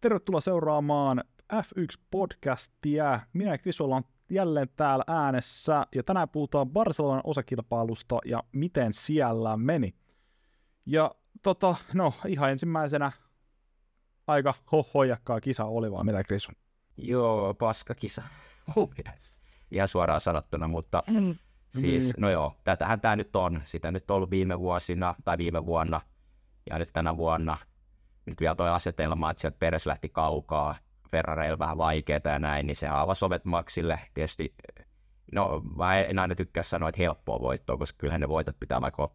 tervetuloa seuraamaan F1-podcastia. Minä ja Chris ollaan jälleen täällä äänessä, ja tänään puhutaan Barcelonan osakilpailusta ja miten siellä meni. Ja tota, no ihan ensimmäisenä aika hohojakkaa kisa oli vaan, mitä Chris on? Joo, paska kisa. Ihan suoraan sanottuna, mutta mm. siis, mm. no joo, tätähän tämä nyt on. Sitä nyt on ollut viime vuosina tai viime vuonna ja nyt tänä vuonna. Nyt vielä toi asetelma, että sieltä Peres lähti kaukaa, Ferrareilla vähän vaikeaa ja näin, niin se avasi ovet Maxille. Tietysti, no mä en aina tykkää sanoa, että helppoa voittoa, koska kyllähän ne voitot pitää, vaikka,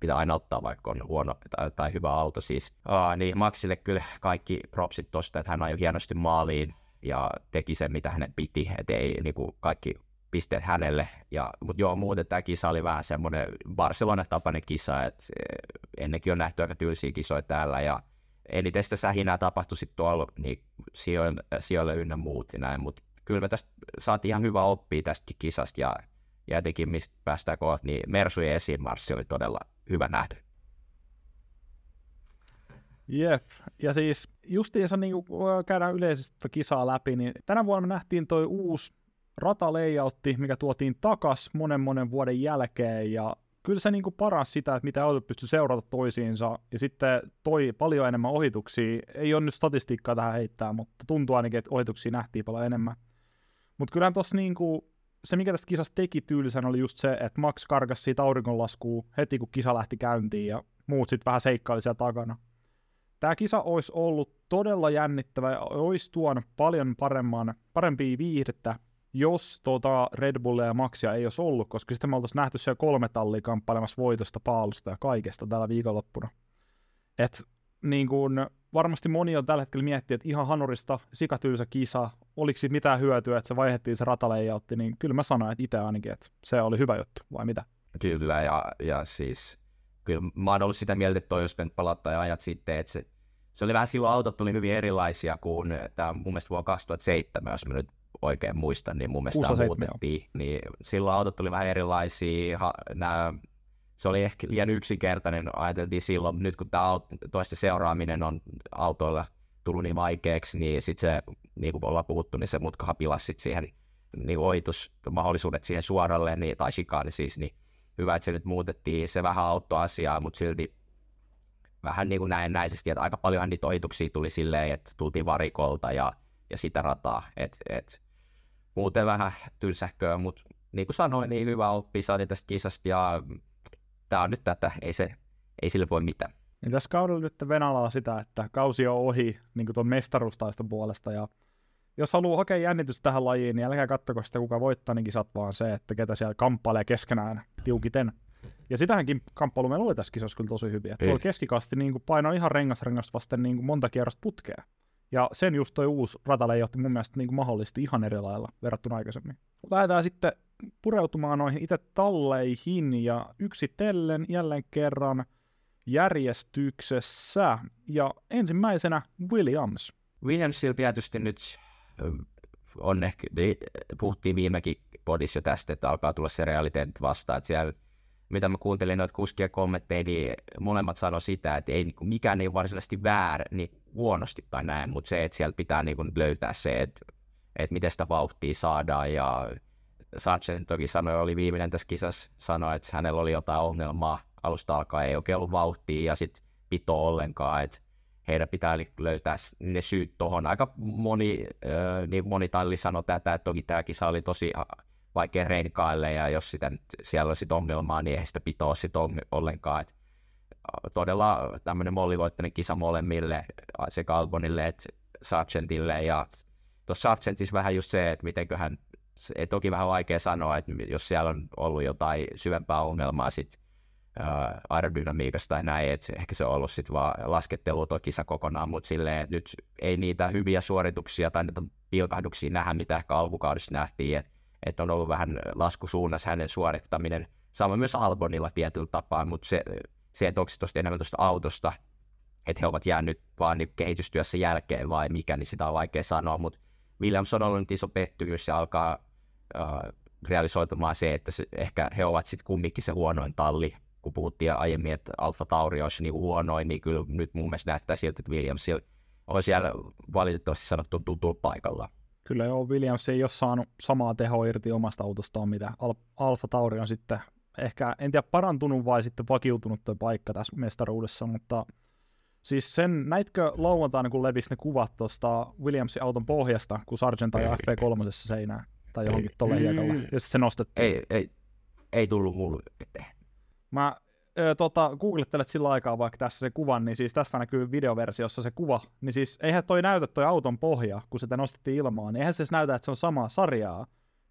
pitää aina ottaa, vaikka on huono tai, tai hyvä auto siis. Aa, niin Maxille kyllä kaikki propsit tosta, että hän ajoi hienosti maaliin ja teki sen, mitä hänen piti, että ei niin kuin kaikki pisteet hänelle. Ja, mutta joo, muuten tämä kisa oli vähän semmoinen Barcelona-tapainen kisa, että ennenkin on nähty aika tylsiä kisoja täällä, ja eniten sitä sähinää tapahtui sitten tuolla niin sijoille, sijoille ynnä muut ja näin, mutta kyllä me tästä saatiin ihan hyvä oppia tästäkin kisasta, ja, ja etenkin mistä päästään kohta, niin Mersujen esimarssi oli todella hyvä nähdä. Jep, ja siis justiinsa niin käydään yleisesti kisaa läpi, niin tänä vuonna me nähtiin toi uusi ratalayoutti, mikä tuotiin takas monen monen vuoden jälkeen, ja kyllä se niin kuin paransi sitä, että mitä autot pystyi seurata toisiinsa, ja sitten toi paljon enemmän ohituksia. Ei ole nyt statistiikkaa tähän heittää, mutta tuntuu ainakin, että ohituksia nähtiin paljon enemmän. Mutta kyllähän tuossa niin kuin, se, mikä tästä kisasta teki tyylisen, oli just se, että Max karkasi siitä auringonlaskuun heti, kun kisa lähti käyntiin, ja muut sitten vähän seikkaili siellä takana. Tämä kisa olisi ollut todella jännittävä ja olisi tuonut paljon paremman, parempia viihdettä jos tuota Red Bullia ja Maxia ei olisi ollut, koska sitten me oltaisiin nähty siellä kolme tallia kamppailemassa voitosta, paalusta ja kaikesta tällä viikonloppuna. Et niin kun, varmasti moni on tällä hetkellä miettinyt, että ihan hanurista sikatyylsä kisa, oliko siitä mitään hyötyä, että se vaihdettiin se rataleiautti, niin kyllä mä sanoin, että itse ainakin, että se oli hyvä juttu, vai mitä? Kyllä, ja, ja siis kyllä mä oon ollut sitä mieltä, että toi jos palattaa ja ajat sitten, että se, se oli vähän silloin autot tuli hyvin erilaisia kuin tämä mun mielestä vuonna 2007, jos mä nyt oikein muistan, niin mun mielestä muutettiin. Niin silloin autot oli vähän erilaisia, ha, nää, se oli ehkä liian yksinkertainen, ajateltiin silloin, nyt kun tämä toista seuraaminen on autoilla tullut niin vaikeaksi, niin sitten se, niin kuin ollaan puhuttu, niin se mutkahan pilasi sit siihen niin ohitusmahdollisuudet siihen suoralle, niin, tai shikaani siis, niin hyvä, että se nyt muutettiin, se vähän auttoi asiaa, mutta silti vähän niin kuin näennäisesti, että aika paljon niitä ohituksia tuli silleen, että tultiin varikolta ja, ja sitä rataa, että et, muuten vähän tylsähköä, mutta niin kuin sanoin, niin hyvä oppi saatiin tästä kisasta ja tämä on nyt tätä, ei, se, ei sille voi mitään. Niin tässä kaudella nyt Venäjällä sitä, että kausi on ohi niin tuon mestaruustaiston puolesta ja jos haluaa hakea jännitystä tähän lajiin, niin älkää kattoko sitä, kuka voittaa, niin kisat, vaan se, että ketä siellä kamppailee keskenään tiukiten. Ja sitähänkin kamppailu meillä oli tässä kisassa kyllä tosi hyviä. Tuo keskikasti niin painoi ihan rengasrengasta vasten niin kuin monta kierrosta putkea. Ja sen just toi uusi rataleijotti mun mielestä niin kuin mahdollisesti ihan eri lailla verrattuna aikaisemmin. Lähdetään sitten pureutumaan noihin itse talleihin ja yksitellen jälleen kerran järjestyksessä. Ja ensimmäisenä Williams. Williamsilla tietysti nyt on ehkä, puhuttiin viimekin podissa tästä, että alkaa tulla se realiteetti vastaan, että siellä mitä mä kuuntelin noita kuskien kommentteja, niin molemmat sanoi sitä, että ei, niin kuin, mikään ei varsinaisesti väärä, niin huonosti tai näin, mutta se, että siellä pitää niin kuin, löytää se, että, että miten sitä vauhtia saadaan ja Sargent toki sanoi, oli viimeinen tässä kisassa, sanoi, että hänellä oli jotain ongelmaa alusta alkaa, ei oikein ollut vauhtia ja sitten pito ollenkaan, että heidän pitää löytää ne syyt tuohon. Aika moni, äh, niin moni talli sanoi tätä, että toki tämä kisa oli tosi vaikea renkaille, ja jos sitä, siellä olisi ongelmaa, niin ei sitä pitoa sit ollenkaan. Et todella tämmöinen mollivoittainen kisa molemmille, sekä Albonille että Sargentille, ja tuossa Sargentissa vähän just se, että mitenköhän, ei toki vähän vaikea sanoa, että jos siellä on ollut jotain syvempää ongelmaa sit ää, aerodynamiikasta tai näin, että ehkä se on ollut sitten vaan laskettelu tuo kisa kokonaan, mutta silleen, että nyt ei niitä hyviä suorituksia tai niitä pilkahduksia nähdä, mitä ehkä alkukaudessa nähtiin, että että on ollut vähän laskusuunnassa hänen suorittaminen. Sama myös Albonilla tietyllä tapaa, mutta se, se että onko se tosta enemmän tuosta autosta, että he ovat jäänyt vaan niin kehitystyössä jälkeen vai mikä, niin sitä on vaikea sanoa, mutta Williams on ollut nyt iso pettymys ja alkaa äh, realisoitumaan se, että se, ehkä he ovat sitten kumminkin se huonoin talli, kun puhuttiin aiemmin, että Alfa Tauri olisi niin huonoin, niin kyllä nyt mun mielestä näyttää siltä, että Williams on siellä valitettavasti sanottu tutulla paikalla. Kyllä joo, Williams ei ole saanut samaa tehoa irti omasta autostaan, mitä Al- Alfa Tauri on sitten ehkä, en tiedä parantunut vai sitten vakiutunut tuo paikka tässä mestaruudessa, mutta siis sen, näitkö lauantaina, kun levisi ne kuvat tuosta Williamsin auton pohjasta, kun Sargent tai FP3 seinään tai johonkin tuolle hiekalle, ja se nostettiin? Ei, ei, ei tullut mulle eteen. Mä ö, tota, googlettelet sillä aikaa vaikka tässä se kuvan, niin siis tässä näkyy videoversiossa se kuva, niin siis eihän toi näytä toi auton pohja, kun sitä nostettiin ilmaan, niin eihän se näytä, että se on samaa sarjaa,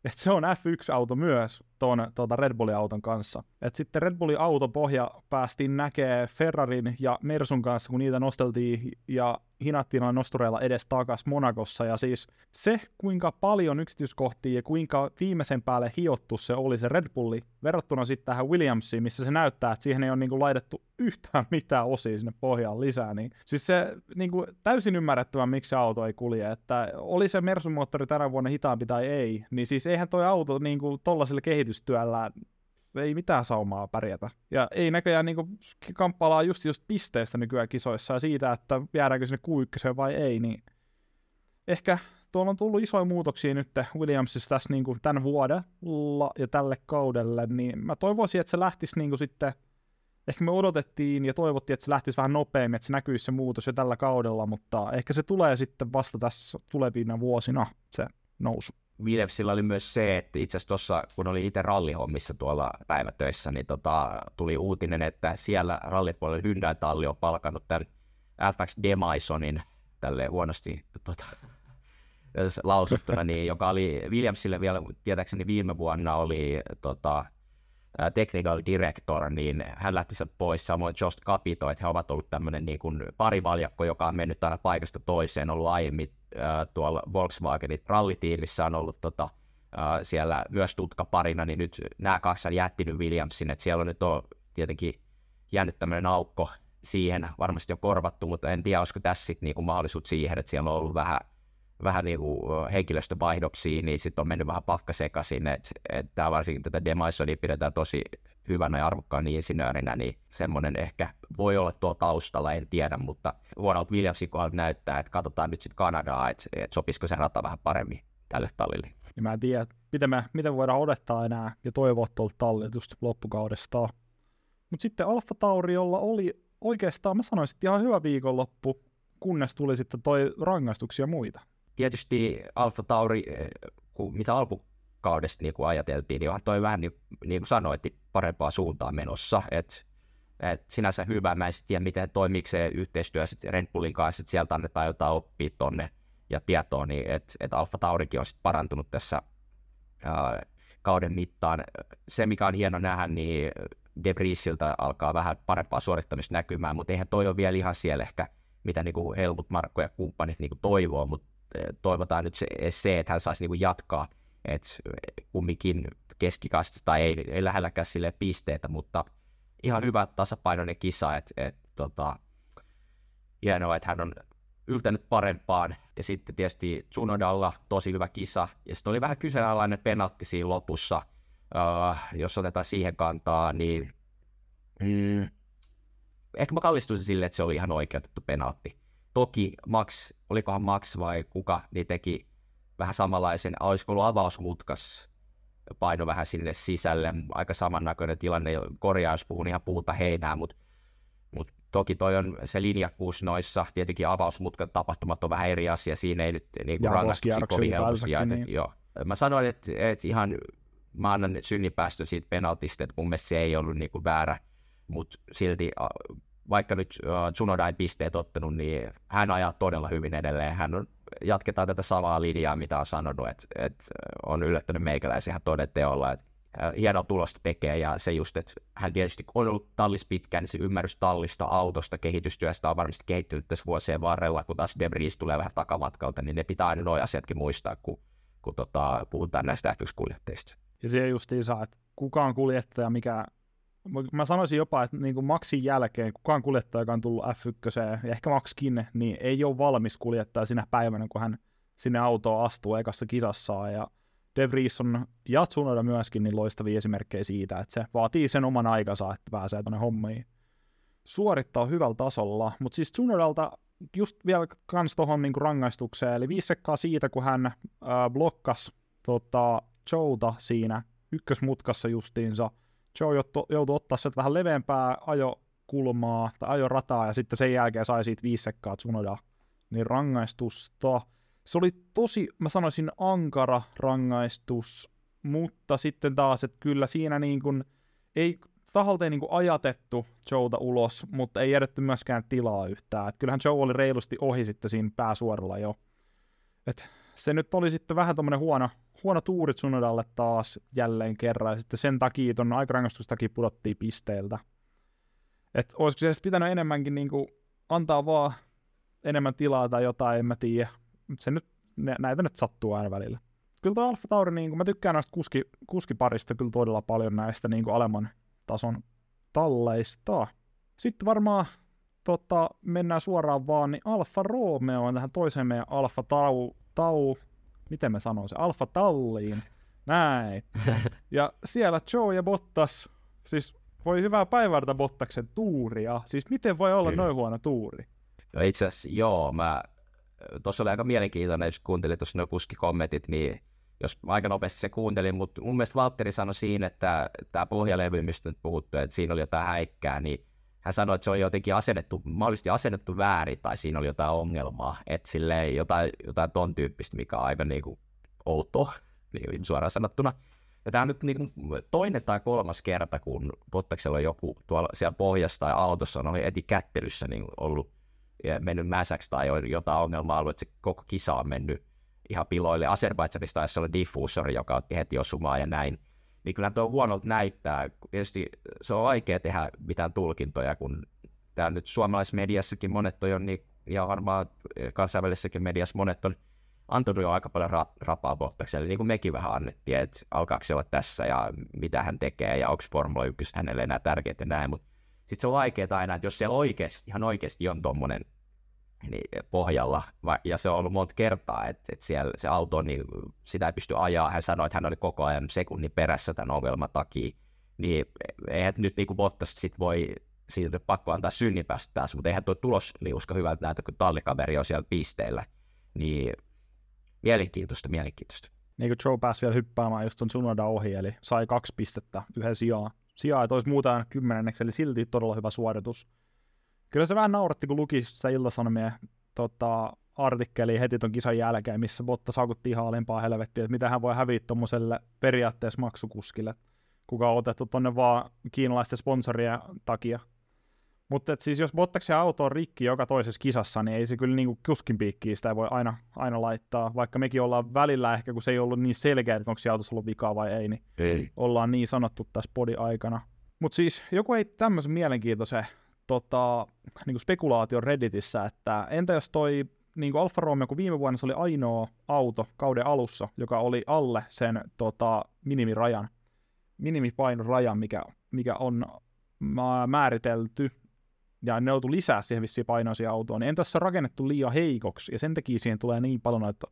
että se on F1-auto myös tuon tuota Red Bullin auton kanssa. Et sitten Red Bullin autopohja päästiin näkee Ferrarin ja Mersun kanssa, kun niitä nosteltiin ja hinattiin noin nostureilla edes takas Monakossa. Ja siis se, kuinka paljon yksityiskohtia ja kuinka viimeisen päälle hiottu se oli se Red Bulli, verrattuna sitten tähän Williamsiin, missä se näyttää, että siihen ei ole niinku laitettu yhtään mitään osia sinne pohjaan lisää. Niin, siis se niinku, täysin ymmärrettävä, miksi se auto ei kulje. Että oli se Mersun moottori tänä vuonna hitaampi tai ei, niin siis eihän toi auto niinku, tollasella kehitystyöllä ei mitään saumaa pärjätä. Ja ei näköjään niin kamppailaa just, just pisteestä nykyään kisoissa ja siitä, että jäädäänkö sinne q vai ei, niin ehkä tuolla on tullut isoja muutoksia nyt Williamsissa tässä niin kuin tämän vuodella ja tälle kaudelle, niin mä toivoisin, että se lähtisi niin kuin sitten, ehkä me odotettiin ja toivottiin, että se lähtisi vähän nopeammin, että se näkyisi se muutos jo tällä kaudella, mutta ehkä se tulee sitten vasta tässä tulevina vuosina se nousu. Williamsilla oli myös se, että itse asiassa tuossa, kun oli itse rallihommissa tuolla päivätöissä, niin tota, tuli uutinen, että siellä rallipuolella Hyundai-talli on palkannut tämän FX Demisonin, tälle huonosti tota, lausuttuna, niin, joka oli Williamsille vielä tietääkseni viime vuonna oli tota, technical director, niin hän lähti sen pois, samoin Jost Capito, että he ovat ollut tämmöinen niin kuin parivaljakko, joka on mennyt aina paikasta toiseen, ollut aiemmin äh, tuolla Volkswagenin rallitiimissä on ollut tota, äh, siellä myös tutka parina, niin nyt nämä kaksi on jättinyt Williamsin, että siellä on nyt on tietenkin jäänyt tämmöinen aukko siihen, varmasti on korvattu, mutta en tiedä, olisiko tässä sitten niinku mahdollisuus siihen, että siellä on ollut vähän vähän niin kuin henkilöstövaihdoksia, niin sitten on mennyt vähän pakka sekaisin, että et tämä varsinkin tätä Demaisonia pidetään tosi hyvänä ja arvokkaan insinöörinä, niin semmoinen ehkä voi olla tuo taustalla, en tiedä, mutta Ronald Williamsin kohdalla näyttää, että katsotaan nyt sitten Kanadaa, että, että sopisiko se rata vähän paremmin tälle tallille. Ja mä en tiedä, miten me, miten me voidaan odottaa enää ja toivoa tuolta tallilta just loppukaudesta. Mutta sitten Alfa Tauri, jolla oli oikeastaan, mä sanoisin, ihan hyvä viikonloppu, kunnes tuli sitten toi rangaistuksia muita tietysti Alfa Tauri, eh, mitä alkukaudesta niin kuin ajateltiin, niin toi vähän niin, niin kuin sanoit, parempaa suuntaa menossa. Et, et sinänsä hyvä, mä en tiedä miten toimii se yhteistyö sit Red Bullin kanssa, että sieltä annetaan jotain oppia tonne ja tietoa, niin että et Alfa Taurikin on sit parantunut tässä ää, kauden mittaan. Se, mikä on hieno nähdä, niin Debrisiltä alkaa vähän parempaa suorittamista näkymään, mutta eihän toi ole vielä ihan siellä ehkä, mitä niin kuin Helmut Markko ja kumppanit niin kuin toivoo, mutta toivotaan nyt se, se että hän saisi niin kuin jatkaa, että kumminkin keskikastista ei, ei lähelläkään sille pisteitä, mutta ihan hyvä tasapainoinen kisa, että et, tota, hienoa, että hän on yltänyt parempaan, ja sitten tietysti Tsunodalla tosi hyvä kisa, ja sitten oli vähän kyseenalainen penaltti siinä lopussa, uh, jos otetaan siihen kantaa, niin mm, ehkä mä kallistuisin sille, että se oli ihan oikeutettu penaltti. Toki Max, olikohan Max vai kuka, niin teki vähän samanlaisen, olisiko ollut avausmutkas, paino vähän sinne sisälle, aika samannäköinen tilanne, korjaus puhun ihan puuta heinää, mutta mut toki toi on se linjakkuus noissa, tietenkin avausmutkan tapahtumat on vähän eri asia, siinä ei nyt niin rangaistuksia kovin helposti jaeta. Niin. Joo. Mä sanoin, että, että ihan mä annan synnipäästön siitä penaltista, että mun mielestä se ei ollut niin kuin väärä, mutta silti vaikka nyt uh, Tsunoda ei pisteet ottanut, niin hän ajaa todella hyvin edelleen. Hän on, jatketaan tätä samaa linjaa, mitä on sanonut, että, että on yllättänyt meikäläisiä ihan toden teolla, että hieno tulosta tekee ja se just, että hän tietysti on ollut tallis pitkään, niin se ymmärrys tallista, autosta, kehitystyöstä on varmasti kehittynyt tässä vuosien varrella, kun taas Debris tulee vähän takamatkalta, niin ne pitää aina nuo asiatkin muistaa, kun, kun tota, puhutaan näistä F1-kuljettajista. Ja se saa, että kuka on kuljettaja, mikä mä sanoisin jopa, että niin kuin Maxin jälkeen kukaan kuljettaja, joka on tullut F1 ja ehkä Maxkin, niin ei ole valmis kuljettaja sinä päivänä, kun hän sinne autoon astuu ekassa kisassaan. Ja De Vries on ja Tsunoda myöskin niin loistavia esimerkkejä siitä, että se vaatii sen oman aikansa, että pääsee tuonne hommiin suorittaa hyvällä tasolla. Mutta siis Tsunodalta just vielä kans tuohon niinku rangaistukseen, eli viisi sekkaa siitä, kun hän äh, blokkas tota, Joota siinä ykkösmutkassa justiinsa. Joe joutui ottaa sieltä vähän leveämpää ajokulmaa tai ajorataa, ja sitten sen jälkeen sai siitä viisi sekkaa Tsunoda niin rangaistusta. Se oli tosi, mä sanoisin, ankara rangaistus, mutta sitten taas, että kyllä siinä niin kuin, ei taholta ei niin kuin ajatettu Joota ulos, mutta ei jätetty myöskään tilaa yhtään. Et kyllähän Joe oli reilusti ohi sitten siinä pääsuoralla jo. Et se nyt oli sitten vähän tommonen huono, huono tuuri Tsunodalle taas jälleen kerran, ja sitten sen takia ton aikarangastustakin pudottiin pisteiltä. Et olisiko se pitänyt enemmänkin niinku antaa vaan enemmän tilaa tai jotain, en mä tiedä. Se nyt, näitä nyt sattuu aina välillä. Kyllä tuo Alfa Tauri, niin mä tykkään näistä kuski, kuskiparista kyllä todella paljon näistä niin alemman tason talleista. Sitten varmaan tota, mennään suoraan vaan, niin Alfa Romeo on tähän toiseen meidän Alfa Tau, Tau miten mä sanon se, Alfa Talliin. Näin. Ja siellä Joe ja Bottas, siis voi hyvää päivää Bottaksen tuuria. Siis miten voi olla noin huono tuuri? No itse asiassa joo, mä, tuossa oli aika mielenkiintoinen, jos kuuntelin tuossa nuo kuskikommentit, niin jos aika nopeasti se kuuntelin, mutta mun mielestä Valtteri sanoi siinä, että tämä pohjalevy, mistä nyt puhuttu, että siinä oli jotain häikkää, niin hän sanoi, että se oli jotenkin asennettu, mahdollisesti asennettu väärin tai siinä oli jotain ongelmaa, että silleen jotain, jotain ton tyyppistä, mikä on aika niin kuin outo, niin suoraan sanottuna. Ja tämä on nyt niin toinen tai kolmas kerta, kun Bottaksella on joku tuolla siellä pohjassa tai autossa on oli etikättelyssä niin ollut ja mennyt mäsäksi tai on jotain ongelmaa ollut, että se koko kisa on mennyt ihan piloille. Azerbaidžanissa taisi olla diffuusori, joka otti heti osumaan ja näin. Niin kyllä tuo huonolta näyttää. Tietysti se on vaikea tehdä mitään tulkintoja, kun tämä nyt suomalaisessa mediassakin monet on niin, ja varmaan kansainvälisessäkin mediassa monet on antanut jo aika paljon ra- rapaa Bottakselle, niin kuin mekin vähän annettiin, että alkaako se olla tässä ja mitä hän tekee ja onko Formula 1 hänelle enää tärkeää ja näin, mutta sitten se on vaikeaa aina, että jos siellä oikeasti, ihan oikeasti on tuommoinen niin pohjalla, ja se on ollut monta kertaa, että, että siellä se auto, niin sitä ei pysty ajaa. Hän sanoi, että hän oli koko ajan sekunnin perässä tämän ongelman takia. Niin eihän nyt niin kuin Bottas sit voi siitä pakko antaa synninpäästä taas, mutta eihän tuo tulosliuska hyvältä näytä, kun tallikaveri on siellä pisteillä. Niin mielenkiintoista, mielenkiintoista. Niin kuin Joe pääsi vielä hyppäämään just ton Sunoda ohi, eli sai kaksi pistettä yhden sijaan. Sijaa, että olisi muuta kymmenenneksi, eli silti todella hyvä suoritus. Kyllä se vähän nauratti, kun luki sitä iltasanomien tota, artikkeli heti ton kisan jälkeen, missä Botta saakutti ihan alempaa helvettiä, että mitä hän voi häviä tuommoiselle periaatteessa maksukuskille, kuka on otettu tonne vaan kiinalaisten sponsorien takia. Mutta siis jos Bottaksen auto on rikki joka toisessa kisassa, niin ei se kyllä niinku kuskin piikkiä sitä voi aina, aina laittaa, vaikka mekin ollaan välillä ehkä, kun se ei ollut niin selkeä, että onko se autossa ollut vikaa vai ei, niin ei. ollaan niin sanottu tässä podi aikana. Mutta siis joku ei tämmöisen mielenkiintoisen tota, niin spekulaation Redditissä, että entä jos toi niin kuin Alfa Romeo, kun viime vuonna se oli ainoa auto kauden alussa, joka oli alle sen tota, minimirajan, minimipainorajan, mikä, mikä on määritelty, ja ne joutu lisää siihen vissiin painoisia autoon, niin entä jos se on rakennettu liian heikoksi, ja sen takia siihen tulee niin paljon noita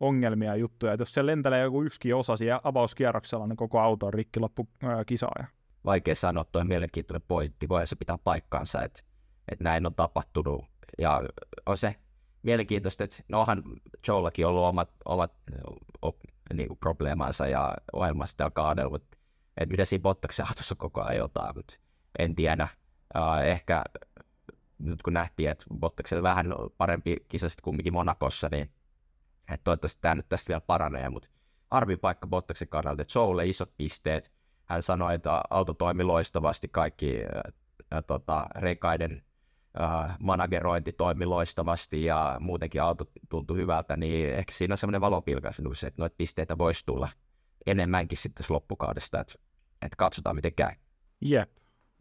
ongelmia ja juttuja, että jos se lentelee joku yksi osa siellä avauskierroksella, niin koko auto on rikki loppu ää, kisaa vaikea sanoa, tuo mielenkiintoinen pointti, voi se pitää paikkaansa, että, että näin on tapahtunut. Ja on se mielenkiintoista, että no onhan Joellakin ollut omat, omat niin kuin probleemansa ja ohjelmasta ja kaadella, mutta että mitä siinä Bottaksen autossa koko ajan jotain, mutta en tiedä. Uh, ehkä nyt kun nähtiin, että Bottaksella vähän parempi kisa sitten kumminkin Monakossa, niin että toivottavasti tämä nyt tästä vielä paranee, mutta arvin paikka Bottaksen kannalta, että Joelle isot pisteet, hän sanoi, että auto toimi loistavasti, kaikki ää, tota, rekaiden ää, managerointi toimi loistavasti ja muutenkin auto tuntui hyvältä, niin ehkä siinä on semmoinen valopilkaisuus, että noita pisteitä voisi tulla enemmänkin sitten loppukaudesta, että, että katsotaan miten käy. Jep,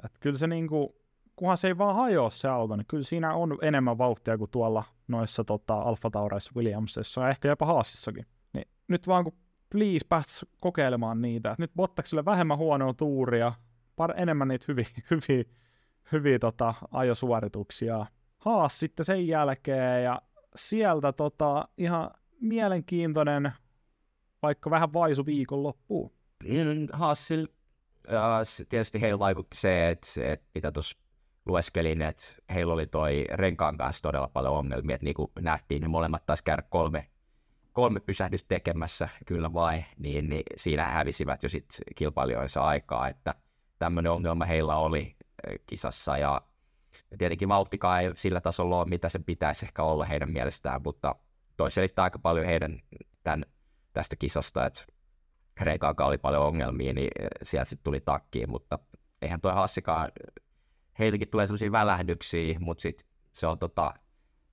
että kyllä se niinku, kunhan se ei vaan hajoa se auto, niin kyllä siinä on enemmän vauhtia kuin tuolla noissa tota, Alfa Taureissa Williamsissa ja ehkä jopa Haasissakin. Niin nyt vaan kun please kokeilemaan niitä. Nyt Bottakselle vähemmän huonoa tuuria, par- enemmän niitä hyviä, hyviä, hyviä tota, ajosuorituksia. Haas sitten sen jälkeen ja sieltä tota, ihan mielenkiintoinen, vaikka vähän vaisu viikonloppuun. Haasil, äh, tietysti heillä vaikutti se, että, että mitä tuossa lueskelin, että heillä oli toi renkaan kanssa todella paljon ongelmia, että niin kuin nähtiin, ne molemmat taas käydä kolme, kolme pysähdystä tekemässä, kyllä vai, niin, niin siinä hävisivät jo sitten kilpailijoinsa aikaa, että tämmöinen ongelma heillä oli kisassa, ja tietenkin vauhtikaan ei sillä tasolla ole, mitä se pitäisi ehkä olla heidän mielestään, mutta toi selittää aika paljon heidän tämän, tästä kisasta, että Reikaakaan oli paljon ongelmia, niin sieltä sitten tuli takkiin, mutta eihän toi Hassikaan, heiltäkin tulee sellaisia välähdyksiä, mutta sitten se on tota,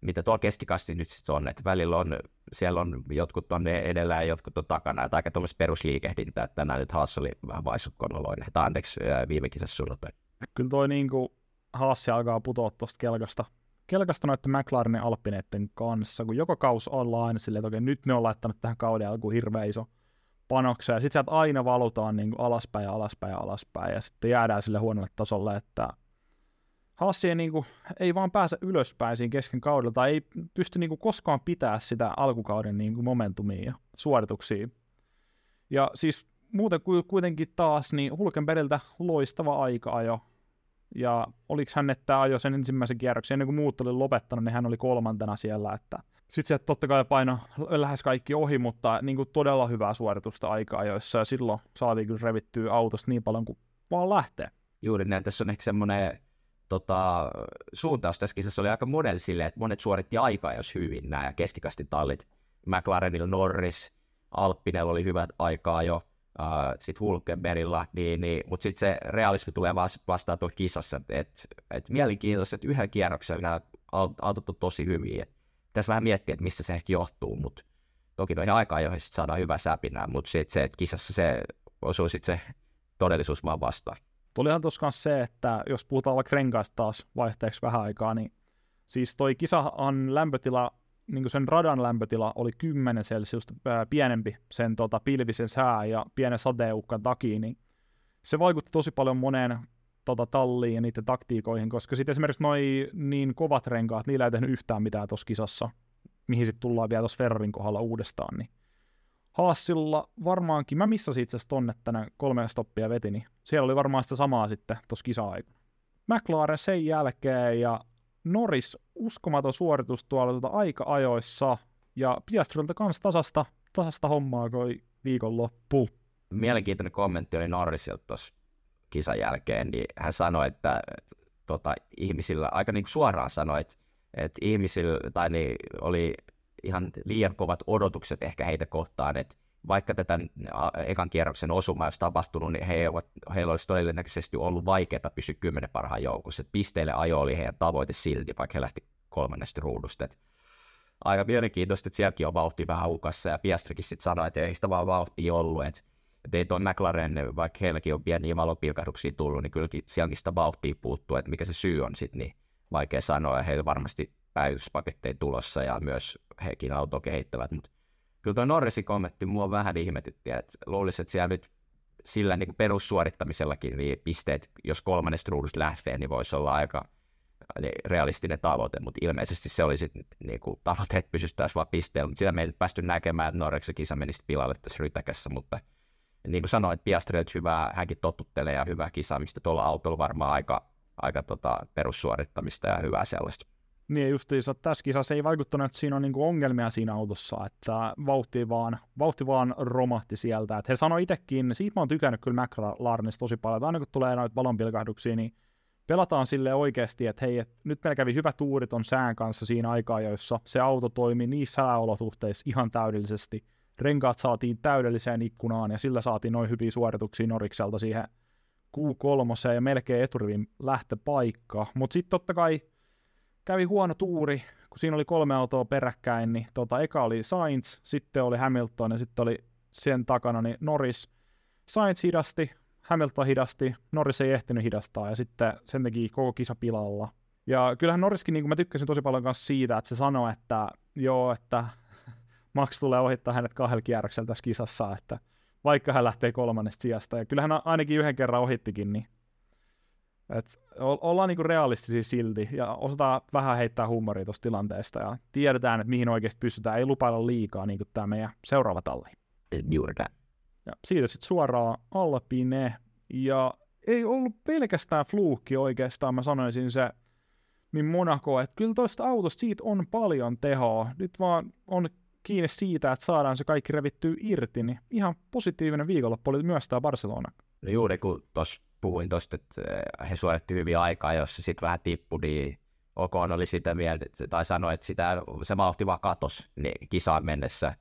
mitä tuolla keskikasti nyt sitten on, että välillä on, siellä on jotkut tonne edellä ja jotkut on takana, että aika tuommoista perusliikehdintää, että tänään nyt Haas oli vähän vaisukkonoloinen, tai anteeksi viime kisassa sunnuntai. Kyllä toi niinku Haassi alkaa putoa tuosta kelkasta, kelkasta noiden McLarenin Alpineiden kanssa, kun joka kaus ollaan aina silleen, että okei, nyt ne on laittanut tähän kauden alkuun hirveä iso panoksia, ja sitten sieltä aina valutaan niin kuin alaspäin ja alaspäin ja alaspäin, ja sitten jäädään sille huonolle tasolle, että Haassi ei, niin kuin, ei vaan pääse ylöspäin siinä kesken kaudella, tai ei pysty niin kuin, koskaan pitää sitä alkukauden niin kuin, momentumia ja suorituksia. Ja siis muuten kuitenkin taas, niin Hulkenbergiltä loistava aika-ajo, ja oliko hän, että ajo sen ensimmäisen kierroksen, ennen kuin muut oli lopettanut, niin hän oli kolmantena siellä, että sitten sieltä totta kai paino lähes kaikki ohi, mutta niin kuin todella hyvää suoritusta aikaa joissa ja silloin saatiin kyllä revittyä autosta niin paljon kuin vaan lähtee. Juuri näin, tässä on ehkä semmoinen tota, suuntaus tässä kisassa oli aika monelle silleen, että monet suoritti aikaa jos hyvin nämä keskikastin tallit. McLarenilla Norris, Alppinella oli hyvät aikaa jo, uh, sitten Hulkenbergilla, niin, niin, mutta sitten se realismi tulee vastaan tuolla kisassa, että et mielenkiintoista, että yhden kierroksen nämä autot on tosi hyviä. Tässä vähän miettiä, että missä se ehkä johtuu, mutta toki noihin aikaa, joihin sit saadaan hyvä säpinää, mutta sitten se, että kisassa se osuu sitten se todellisuus vaan vastaan. Tulihan tuossa se, että jos puhutaan vaikka renkaista taas vaihteeksi vähän aikaa, niin siis toi kisahan lämpötila, niin sen radan lämpötila oli 10 celsiusta pienempi sen tota, pilvisen sää ja pienen sateukkan takia, niin se vaikutti tosi paljon moneen tota, talliin ja niiden taktiikoihin, koska sitten esimerkiksi noin niin kovat renkaat, niillä ei tehnyt yhtään mitään tuossa kisassa, mihin sitten tullaan vielä tuossa Ferrarin kohdalla uudestaan, niin Haasilla varmaankin, mä missasin itse asiassa tonne tänään kolme stoppia veti, niin siellä oli varmaan sitä samaa sitten tuossa kisa-aikana. McLaren sen jälkeen ja Norris uskomaton suoritus tuolla tuota aika-ajoissa ja Piastrilta kanssa tasasta, tasasta hommaa koi loppu. Mielenkiintoinen kommentti oli Norrisilta tuossa kisan jälkeen, niin hän sanoi, että tota, ihmisillä, aika niin suoraan sanoi, että, että ihmisillä tai niin, oli ihan liian kovat odotukset ehkä heitä kohtaan, että vaikka tätä ekan kierroksen osuma olisi tapahtunut, niin he ovat, heillä olisi todennäköisesti ollut vaikeaa pysyä kymmenen parhaan joukossa. Pisteille ajo oli heidän tavoite silti, vaikka he lähti kolmannesta ruudusta. Et aika mielenkiintoista, että sielläkin on vauhti vähän hukassa, ja Piastrikin sitten sanoi, että ei sitä vaan vauhtia ollut, että että ei tuo McLaren, vaikka heilläkin on pieniä valopilkahduksia tullut, niin kylläkin sielläkin sitä vauhtia puuttuu, että mikä se syy on sitten, niin vaikea sanoa, ja heillä varmasti päivityspaketteja tulossa, ja myös hekin auto kehittävät, mutta kyllä tuo Norrisin kommentti mua vähän ihmetytti, että luulisin, että siellä nyt sillä niin perussuorittamisellakin niin pisteet, jos kolmannesta ruudusta lähtee, niin voisi olla aika niin realistinen tavoite, mutta ilmeisesti se oli sitten niin kuin, tavoite, että pysyttäisiin vaan pisteellä, mutta sitä me ei päästy näkemään, että Norreksen kisa menisi pilalle tässä rytäkässä, mutta niin kuin sanoin, että Piastri on hyvää, hänkin totuttelee ja hyvää kisaamista tuolla autolla varmaan aika, aika tota, perussuorittamista ja hyvää sellaista. Niin justiinsa tässä kisassa ei vaikuttanut, että siinä on niinku ongelmia siinä autossa, että vauhti vaan, vauhti vaan romahti sieltä. Et he sanoi itsekin, siitä mä oon tykännyt kyllä McLarenista tosi paljon, aina kun tulee noita valonpilkahduksia, niin pelataan sille oikeasti, että hei, et nyt meillä kävi hyvä tuuri ton sään kanssa siinä aikaa, joissa se auto toimi niissä sääolosuhteissa ihan täydellisesti. Renkaat saatiin täydelliseen ikkunaan ja sillä saatiin noin hyviä suorituksia Norikselta siihen Q3 ja melkein eturivin lähtöpaikka. Mutta sitten totta kai kävi huono tuuri, kun siinä oli kolme autoa peräkkäin, niin tota, eka oli Sainz, sitten oli Hamilton ja sitten oli sen takana niin Norris. Sainz hidasti, Hamilton hidasti, Norris ei ehtinyt hidastaa ja sitten sen teki koko kisa pilalla. Ja kyllähän Norriskin, niin kuin mä tykkäsin tosi paljon kanssa siitä, että se sanoi, että joo, että Max tulee ohittaa hänet kahdella kierroksella tässä kisassa, että vaikka hän lähtee kolmannesta sijasta. Ja kyllähän ainakin yhden kerran ohittikin, niin et ollaan niinku realistisia silti ja osataan vähän heittää huumoria tuosta tilanteesta ja tiedetään, että mihin oikeasti pystytään. Ei lupailla liikaa, niin kuin tämä meidän seuraava talli. Juuri Ja siitä sitten suoraan Alpine. Ja ei ollut pelkästään fluukki oikeastaan, mä sanoisin se, niin Monaco, että kyllä toista autosta siitä on paljon tehoa. Nyt vaan on kiinni siitä, että saadaan se kaikki revittyä irti, niin ihan positiivinen viikonloppu oli myös tämä Barcelona. No juuri kun tuossa puhuin tuosta, että he suoritti hyvin aikaa, jos se sitten vähän tippui, niin Okon oli sitä mieltä, tai sanoi, että sitä, se vauhti vaan katos niin kisaan mennessä.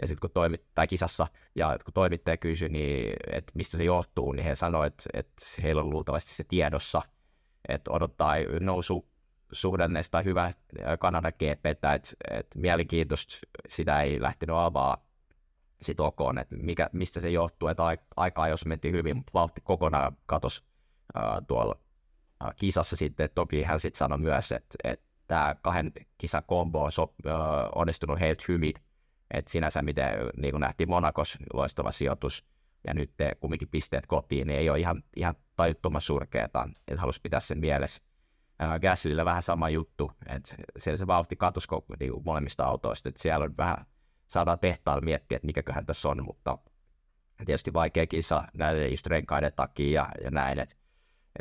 Ja sitten kun toimit, tai kisassa, ja kun toimittaja kysyi, niin, että mistä se johtuu, niin he sanoivat, että, että heillä on luultavasti se tiedossa, että odottaa nousu suhdanneesta hyvä Kanadan GP, että, että mielenkiintoista sitä ei lähtenyt avaa sit Okoon, että mikä, mistä se johtuu, että aikaa jos mentiin hyvin, mutta vauhti kokonaan katos uh, tuolla uh, kisassa sitten, toki hän sitten sanoi myös, että, että tämä kahden kisan kombo on sop, uh, onnistunut heiltä hyvin, että sinänsä miten niin kuin nähtiin Monakos loistava sijoitus, ja nyt te kumminkin pisteet kotiin, niin ei ole ihan, ihan tajuttoman surkeata, että halusi pitää sen mielessä. Gaslillä vähän sama juttu, että siellä se vauhti katosi niin molemmista autoista, että siellä on vähän saadaan tehtaalla miettiä, että mikäköhän tässä on, mutta tietysti vaikea kisa näiden just renkaiden takia ja, ja näin, että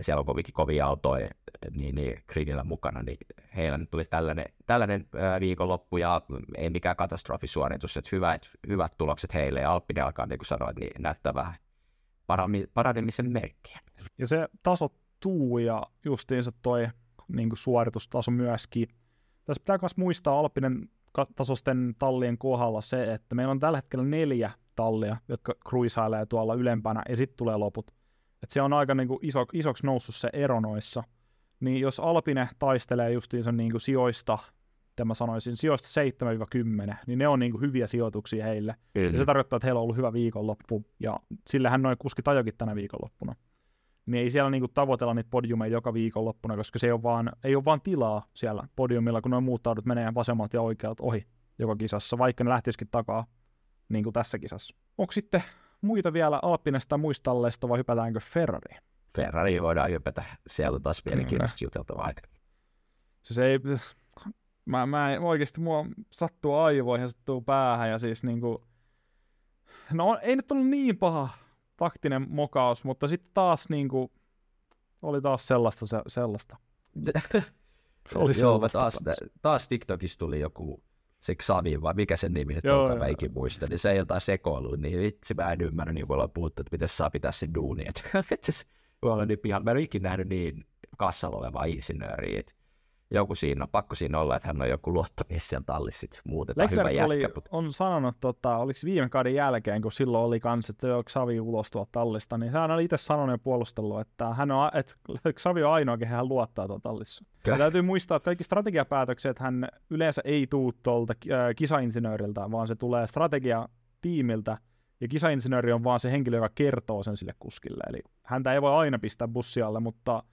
siellä on kovinkin kovia autoja niin, niin Gridillä mukana, niin heillä nyt tuli tällainen, tällainen viikonloppu ja ei mikään katastrofisuoritus, että hyvät, hyvät tulokset heille ja Alppinen alkaa, niin kuin sanoit, niin näyttää vähän paranemisen merkkiä. Ja se tasottuu ja justiinsa toi niin kuin suoritustaso myöskin. Tässä pitää myös muistaa Alppinen tasosten tallien kohdalla se, että meillä on tällä hetkellä neljä tallia, jotka kruisailee tuolla ylempänä, ja sitten tulee loput. Et se on aika niinku iso, isoksi noussut se ero noissa. Niin jos Alpine taistelee justiinsa niinku sijoista, mä sanoisin, sijoista 7-10, niin ne on niinku hyviä sijoituksia heille. Ja se tarkoittaa, että heillä on ollut hyvä viikonloppu, ja sillähän noin kuski tajokin tänä viikonloppuna niin ei siellä niinku tavoitella niitä podiumeja joka viikonloppuna, koska se ei ole vaan, ei ole vaan tilaa siellä podiumilla, kun nuo muut audut menee vasemmalta ja oikealta ohi joka kisassa, vaikka ne lähtisikin takaa, niin kuin tässä kisassa. Onko sitten muita vielä Alppinesta muistalleista vai hypätäänkö Ferrari? Ferrari voidaan hypätä, siellä on taas mielenkiintoista juteltavaa. Siis ei, mä, mä en, oikeasti mua sattuu aivoihin ja sattuu päähän ja siis niinku, no ei nyt ollut niin paha taktinen mokaus, mutta sitten taas niin kuin, oli taas sellaista. Se, sellaista. se oli Joo, taas, taas TikTokissa tuli joku se Xavi, vai mikä sen nimi nyt on, mä ikin muista, niin se ei jotain sekoilu, niin vitsi mä en ymmärrä, niin kuin ollaan puhuttu, että miten saa pitää sen duuni, että voi olla niin pihan, mä en ikinä nähnyt niin kassalla olevaa insinööriä, että joku siinä, pakko siinä olla, että hän on joku luottomies siellä tallissa, sitten muutetaan hyvä jätkä. Oli, on sanonut, tota, oliko viime kauden jälkeen, kun silloin oli kans, että jo Xavi ulos tuolta tallista, niin hän oli itse sanonut ja puolustellut, että, hän on, että Xavi on ainoa, kehen hän luottaa tuolta tallissa. Ja täytyy muistaa, että kaikki strategiapäätökset hän yleensä ei tuu tuolta äh, kisainsinööriltä, vaan se tulee strategiatiimiltä, ja kisainsinööri on vaan se henkilö, joka kertoo sen sille kuskille. Eli häntä ei voi aina pistää bussialle, mutta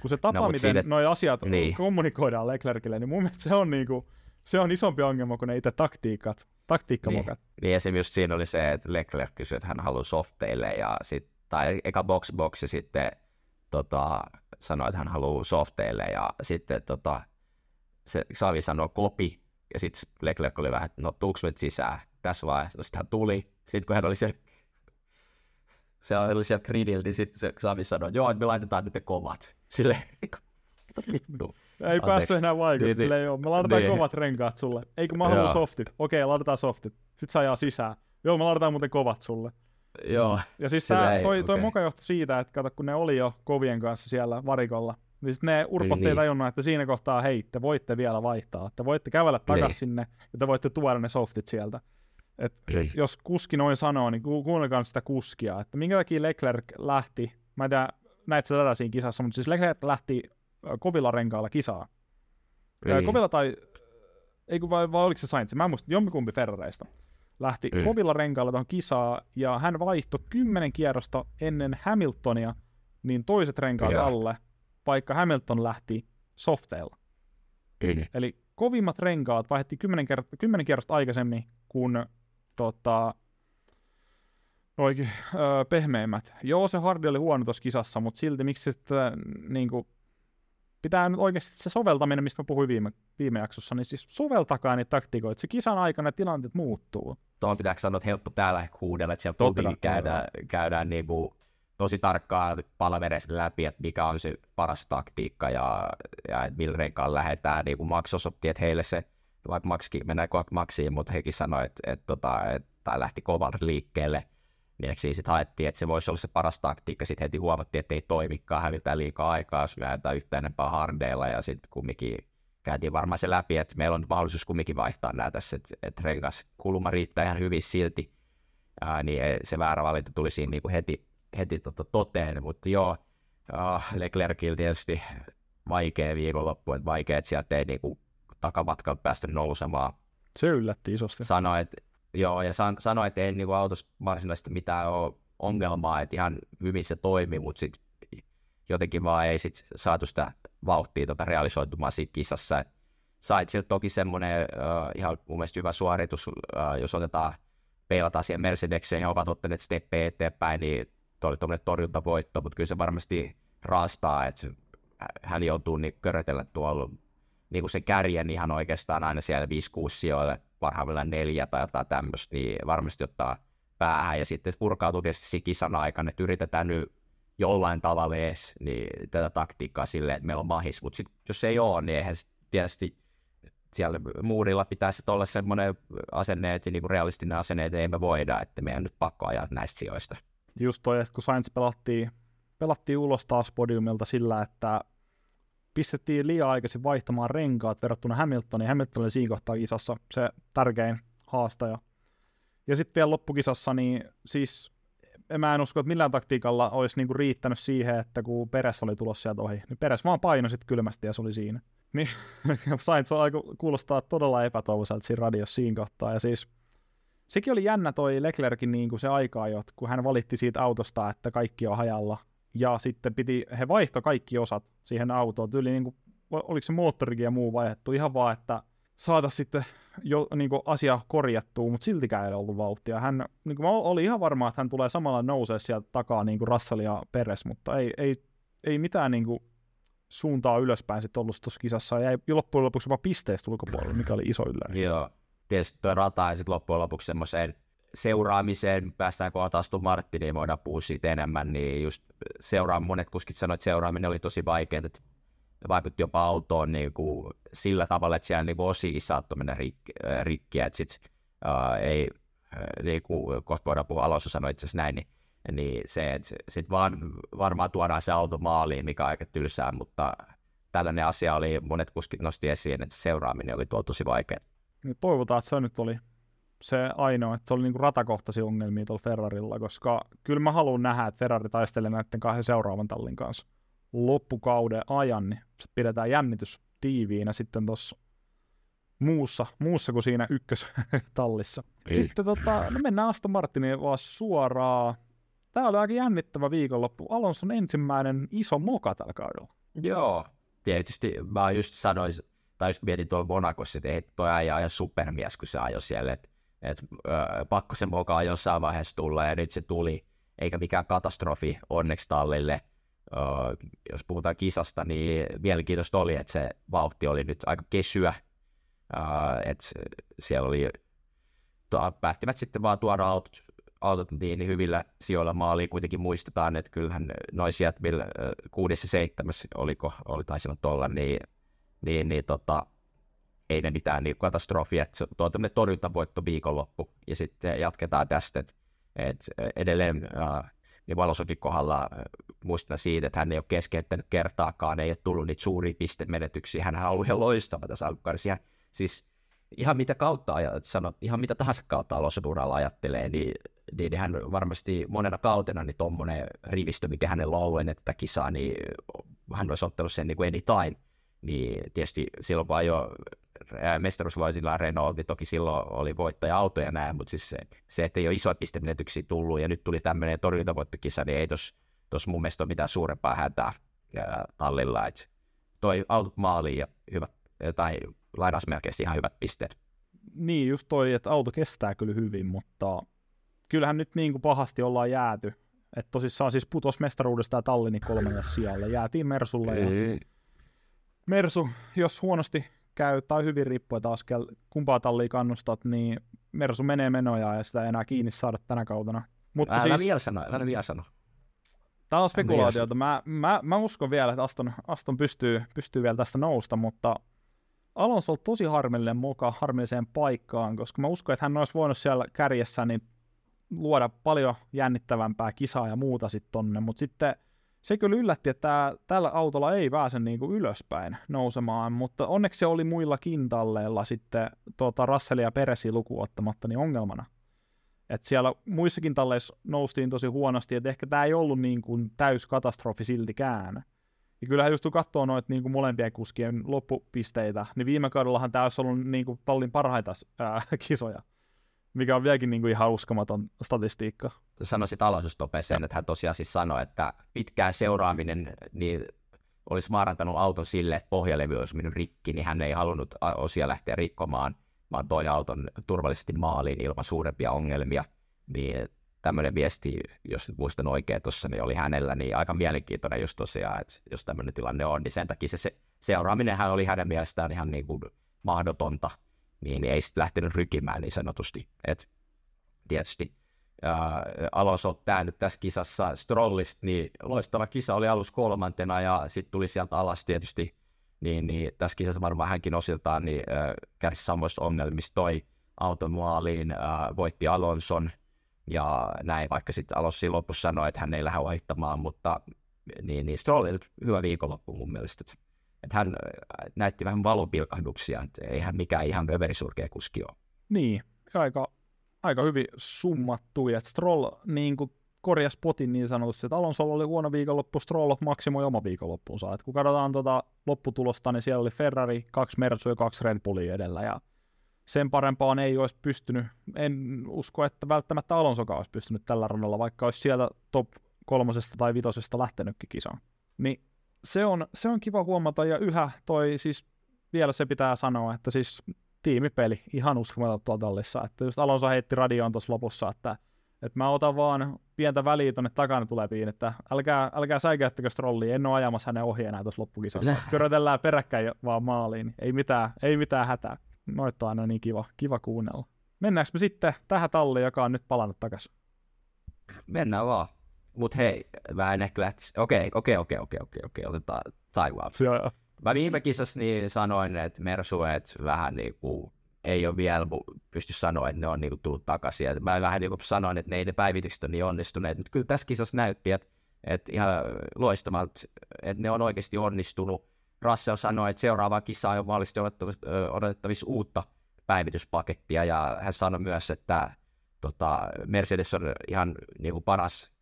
kun se tapa, no, miten siinä... nuo asiat niin. kommunikoidaan Leclercille, niin mun mielestä se on, niinku, se on isompi ongelma kuin ne itse taktiikat, taktiikkamokat. Niin. niin esimerkiksi siinä oli se, että Leclerc kysyi, että hän haluaa softeille, ja sit, tai eka box box, ja sitten tota, sanoi, että hän haluaa softeille, ja sitten tota, se Savi sanoi kopi, ja sitten Leclerc oli vähän, että no tuuks sisään tässä vaiheessa, no sitten hän tuli, sitten kun hän oli se se oli siellä gridillä, niin sitten se Sami sanoi, joo, että me laitetaan nyt ne kovat. Silleen, vittu. Ei päässyt enää vaikuttaa, niin, silleen joo, me laitetaan niin. kovat renkaat sulle. Eikö mä haluan softit? Okei, laitetaan softit. Sitten saa ajaa sisään. Joo, me laitetaan muuten kovat sulle. Joo. Ja siis tää, toi, toi okay. moka johtui siitä, että kato, kun ne oli jo kovien kanssa siellä varikolla, niin sitten ne urpot niin, ei tajunnut, että siinä kohtaa, hei, te voitte vielä vaihtaa. Te voitte kävellä takaisin niin. sinne, ja te voitte tuoda ne softit sieltä. Et jos kuski noin sanoo, niin ku- kuunnelkaa sitä kuskia, että minkä takia Leclerc lähti, mä en tiedä, näit sä tätä siinä kisassa, mutta siis Leclerc lähti kovilla renkailla kisaa. Ei. Kovilla tai, ei kun vai, vai oliko se Sainz, mä en muista, jompikumpi Ferrareista lähti ei. kovilla renkailla tuohon kisaa, ja hän vaihtoi kymmenen kierrosta ennen Hamiltonia, niin toiset renkaat ja. alle, vaikka Hamilton lähti softeilla. Ei. Eli kovimmat renkaat vaihdettiin kymmenen, kert- kymmenen kierrosta aikaisemmin kuin tota, noikin öö, pehmeimmät. Joo, se Hardi oli huono tuossa kisassa, mutta silti miksi sitten niin kuin, pitää nyt oikeasti se soveltaminen, mistä mä puhuin viime, viime jaksossa, niin siis soveltakaa niitä taktikoita. Se kisan aikana tilanteet muuttuu. Tuohon pitääkö sanoa, että helppo täällä huudella, että siellä pubilla käydään, käydään niin kuin tosi tarkkaan palavereista läpi, että mikä on se paras taktiikka ja, ja että millä renkaan lähdetään. Niin kuin Max osoitti, että heille se, vaikka Maxkin menee kohta Maxiin, mutta hekin sanoi, että, että, tota, että, että tai lähti kovalta liikkeelle, niin siinä sitten haettiin, että se voisi olla se paras taktiikka, sitten heti huomattiin, että ei toimikaan, hävitään liikaa aikaa, jos me yhtä enempää hardeilla, ja sitten kumminkin käytiin varmaan se läpi, että meillä on mahdollisuus kumminkin vaihtaa nämä tässä, että, että rengas kulma riittää ihan hyvin silti, ää, niin se väärä valinta tuli siinä niin kuin heti, heti tota toteen, mutta joo, äh, Leclercillä tietysti vaikea viikonloppu, että vaikea, että sieltä ei niin kuin takamatkalta päästä nousemaan. Se yllätti isosti. Sanoi, että Joo, ja san, sanoi, että ei niin autossa varsinaisesti mitään ole ongelmaa, että ihan hyvin se toimi, mutta sitten jotenkin vaan ei sit saatu sitä vauhtia tota realisoitumaan siinä kisassa. Et sait sieltä toki semmoinen uh, ihan mun mielestä hyvä suoritus, uh, jos otetaan, peilataan siihen Mercedekseen ja ovat ottaneet steppejä eteenpäin, niin tuo oli tuommoinen torjuntavoitto, mutta kyllä se varmasti raastaa, että hän joutuu niin körötellä tuolla niin kuin se kärjen ihan oikeastaan aina siellä 5-6 sijoille parhaimmillaan neljä tai jotain tämmöistä, niin varmasti ottaa päähän. Ja sitten purkautuu tietysti kisan aikana, että yritetään nyt jollain tavalla edes niin tätä taktiikkaa silleen, että meillä on mahis, mutta sit, jos ei ole, niin eihän tietysti siellä muurilla pitäisi olla semmoinen asenne, että niin realistinen asenne, että ei me voida, että meidän nyt pakko ajaa näistä sijoista. Just toi, että kun Sainz pelattiin, pelattiin ulos taas podiumilta sillä, että pistettiin liian aikaisin vaihtamaan renkaat verrattuna Hamiltoniin. Hamilton oli siinä kohtaa kisassa se tärkein haastaja. Ja sitten vielä loppukisassa, niin siis mä en usko, että millään taktiikalla olisi niinku riittänyt siihen, että kun Peres oli tulossa sieltä ohi, niin Peres vaan painoi sitten kylmästi ja se oli siinä. Niin Sainz aika kuulostaa todella epätoivoiselta siinä radiossa siinä kohtaa. Ja siis sekin oli jännä toi Leclerkin niin kuin se aikaa jo, kun hän valitti siitä autosta, että kaikki on hajalla ja sitten piti, he vaihto kaikki osat siihen autoon, tyyli niin kuin, oliko se moottorikin ja muu vaihdettu, ihan vaan, että saata sitten jo niin kuin asia korjattua, mutta siltikään ei ollut vauhtia. Hän, niin kuin, oli ihan varma, että hän tulee samalla nousee sieltä takaa niin kuin Russell ja Peres, mutta ei, ei, ei mitään niin kuin, suuntaa ylöspäin sitten ollut tuossa kisassa, ja jäi loppujen lopuksi jopa pisteestä ulkopuolella, mikä oli iso yllätys. Joo, tietysti tuo rata ja sitten loppujen lopuksi semmoiseen seuraamiseen, päästään kohta Aston Martiniin, voidaan puhua siitä enemmän, niin just seuraa, monet kuskit sanoivat, että seuraaminen oli tosi vaikeaa, että vaikutti jopa autoon niin kuin sillä tavalla, että siellä niin osia saattoi mennä äh, rikkiä, että sit, uh, ei, äh, niin kuin kohta voidaan puhua, Alonso sanoi itse asiassa näin, niin, niin se, että sit vaan varmaan tuodaan se auto maaliin, mikä on aika tylsää, mutta tällainen asia oli, monet kuskit nosti esiin, että seuraaminen oli tuolla tosi vaikeaa. Toivotaan, että se nyt oli se ainoa, että se oli niinku ratakohtaisia ongelmia tuolla Ferrarilla, koska kyllä mä haluan nähdä, että Ferrari taistelee näiden kahden seuraavan tallin kanssa loppukauden ajan, niin se pidetään jännitys tiiviinä sitten tuossa muussa, muussa kuin siinä ykköstallissa. Ei. Sitten tota, no mennään Aston Martiniin vaan suoraan. Tämä oli aika jännittävä viikonloppu. Alonson ensimmäinen iso moka tällä kaudella. Joo, tietysti mä just sanoin, tai just mietin tuolla Monakossa, että toi äijä ja supermies, kun se ajoi siellä, että et, ö, pakko sen mukaan jossain vaiheessa tulla, ja nyt se tuli, eikä mikään katastrofi onneksi tallille. Ö, jos puhutaan kisasta, niin mielenkiintoista oli, että se vauhti oli nyt aika kesyä, että siellä oli, to, päättivät sitten vaan tuoda autot, autot niin hyvillä sijoilla maaliin. Kuitenkin muistetaan, että kyllähän noin sieltä millä kuudessa seitsemässä oliko, oli taisinut olla, niin, niin, niin tota, ei ne mitään niin katastrofia, että se on tämmöinen torjuntavoitto viikonloppu, ja sitten jatketaan tästä, että, että edelleen äh, niin Valosokin kohdalla äh, muistan siitä, että hän ei ole keskeyttänyt kertaakaan, ei ole tullut niitä suuria pistemenetyksiä, hän on ollut ihan loistava tässä alkukaudessa, siis ihan mitä kautta sanot, ihan mitä tahansa kautta Alonso ajattelee, niin, niin, hän varmasti monena kautena niin tuommoinen rivistö, mikä hänellä on ollut ennen tätä kisaa, niin hän olisi ottanut sen niin kuin anytime, niin tietysti silloin kun jo mestaruusvuosilla Renault, niin toki silloin oli voittaja-auto ja näin, mutta siis se, se, että ei ole isoja pistemenetyksiä tullut ja nyt tuli tämmöinen torjuntavoittokisa, niin ei tuossa mun mielestä ole mitään suurempaa hätää ja tallilla, että toi autot maaliin ja hyvät, tai lainausmerkeissä ihan hyvät pisteet. Niin, just toi, että auto kestää kyllä hyvin, mutta kyllähän nyt niin kuin pahasti ollaan jääty. Että tosissaan siis putos mestaruudesta ja Tallinin kolmannelle sijalle. Jäätiin Mersulle ja Mersu, jos huonosti käy, tai hyvin riippuen taas kumpaa tallia kannustat, niin Mersu menee menoja ja sitä ei enää kiinni saada tänä kautena. Mutta älä siis... vielä sano, älä vielä sano. Tämä on spekulaatiota. Mä, mä, mä uskon vielä, että Aston, Aston pystyy, pystyy vielä tästä nousta, mutta Alonso on tosi harmillinen mukaan harmilliseen paikkaan, koska mä uskon, että hän olisi voinut siellä kärjessä niin luoda paljon jännittävämpää kisaa ja muuta sitten tonne, mutta sitten se kyllä yllätti, että tää, tällä autolla ei pääse niinku ylöspäin nousemaan, mutta onneksi se oli muilla kintalleilla sitten tuota Russellia ja Peresi lukuottamatta niin ongelmana. Et siellä muissakin talleissa noustiin tosi huonosti, että ehkä tämä ei ollut niin kuin täys katastrofi siltikään. Ja kyllähän just katsoa noita niin molempien kuskien loppupisteitä, niin viime kaudellahan tämä olisi ollut niin kuin tallin parhaita ää, kisoja, mikä on vieläkin niin kuin ihan uskomaton statistiikka. Sanoisit aloitustopeen että hän tosiaan siis sanoi, että pitkään seuraaminen niin olisi vaarantanut auton sille, että pohjalevy olisi mennyt rikki, niin hän ei halunnut osia lähteä rikkomaan, vaan toi auton turvallisesti maaliin ilman suurempia ongelmia. Niin tämmöinen viesti, jos nyt muistan oikein tuossa, niin oli hänellä, niin aika mielenkiintoinen just tosiaan, että jos tämmöinen tilanne on, niin sen takia se, se seuraaminenhän oli hänen mielestään ihan niin kuin mahdotonta, niin ei sitten lähtenyt rykimään niin sanotusti. Et tietysti ää, Alonso nyt tässä kisassa Strollista, niin loistava kisa oli alus kolmantena ja sitten tuli sieltä alas tietysti, niin, niin tässä kisassa varmaan hänkin osiltaan niin, ää, kärsi samoista ongelmista toi auton maaliin, ää, voitti Alonson, ja näin, vaikka sitten Alossi lopussa sanoi, että hän ei lähde ohittamaan, mutta niin, niin Stroll oli hyvä viikonloppu mun mielestä. Että, hän äh, näytti vähän valopilkahduksia, että ei hän mikään ihan överisurkea kuski ole. Niin, aika, aika hyvin summattu, että Stroll niin kuin korjasi potin niin sanotusti, että Alonso oli huono viikonloppu, Stroll maksimoi oma viikonloppunsa. Et kun katsotaan tuota lopputulosta, niin siellä oli Ferrari, kaksi Mersu ja kaksi Red Bullia edellä, ja sen parempaan ei olisi pystynyt. En usko, että välttämättä Alonsokaan olisi pystynyt tällä rannalla, vaikka olisi sieltä top kolmosesta tai vitosesta lähtenytkin kisaan. Niin se on, se on kiva huomata, ja yhä toi siis vielä se pitää sanoa, että siis tiimipeli ihan uskomaton tuolla tallissa, että just Alonso heitti radioon tuossa lopussa, että, että mä otan vaan pientä väliä tuonne takana tuleviin, että älkää, älkää säikäyttäkö strollia, en ole ajamassa hänen ohi enää tuossa loppukisassa. Körötellään peräkkäin vaan maaliin, ei mitään, ei mitään hätää noita on aina niin kiva, kiva kuunnella. Mennäänkö me sitten tähän talliin, joka on nyt palannut takaisin? Mennään vaan. Mut hei, mä en ehkä lähtisi. Okei, okei, okei, okei, okei, okei, otetaan Taiwan. Joo, Mä viime kisassa niin sanoin, että Mersuet vähän niin kuin ei ole vielä pysty sanoa, että ne on niin kuin tullut takaisin. Ja mä vähän niin kuin sanoin, että ne ei ne päivitykset ole niin onnistuneet. Mutta kyllä tässä kisassa näytti, että, että ihan loistamalta, että ne on oikeasti onnistunut Russell sanoi, että seuraava kisa on mahdollisesti odotettavissa uutta päivityspakettia, ja hän sanoi myös, että tota, Mercedes on ihan niin kuin paras